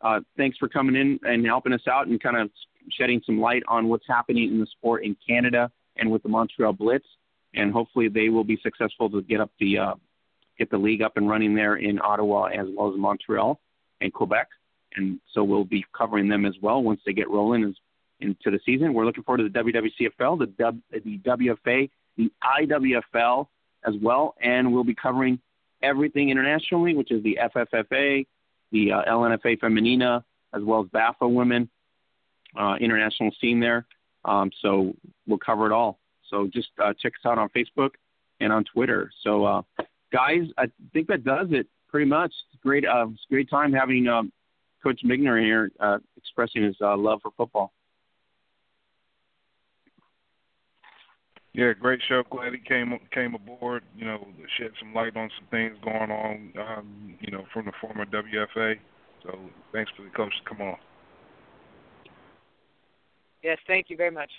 uh, thanks for coming in and helping us out and kind of shedding some light on what's happening in the sport in Canada and with the Montreal Blitz. And hopefully they will be successful to get up the uh, get the league up and running there in Ottawa as well as Montreal and Quebec and so we'll be covering them as well once they get rolling as, into the season. We're looking forward to the WWCFL, the, w, the WFA, the IWFL as well, and we'll be covering everything internationally, which is the FFFA, the uh, LNFA Femenina, as well as BAFA Women, uh, international scene there. Um, so we'll cover it all. So just uh, check us out on Facebook and on Twitter. So uh, guys, I think that does it pretty much. It's great, uh, it's great time having um, Coach Migner here uh, expressing his uh, love for football. Yeah, great show. Glad he came came aboard. You know, shed some light on some things going on. Um, you know, from the former WFA. So thanks for the coach to come on. Yes, thank you very much.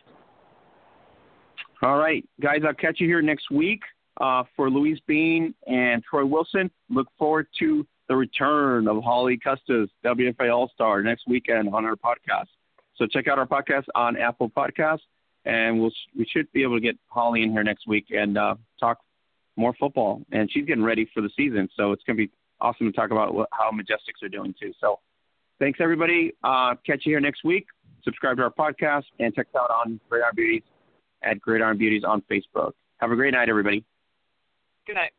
All right, guys, I'll catch you here next week uh, for Louise Bean and Troy Wilson. Look forward to the return of Holly Custis, WFA All Star, next weekend on our podcast. So check out our podcast on Apple Podcasts, and we'll we should be able to get Holly in here next week and uh, talk more football. And she's getting ready for the season, so it's going to be awesome to talk about what, how Majestics are doing too. So thanks everybody. Uh, catch you here next week. Subscribe to our podcast and check us out on Gridiron Beauties at Gridiron Beauties on Facebook. Have a great night, everybody. Good night.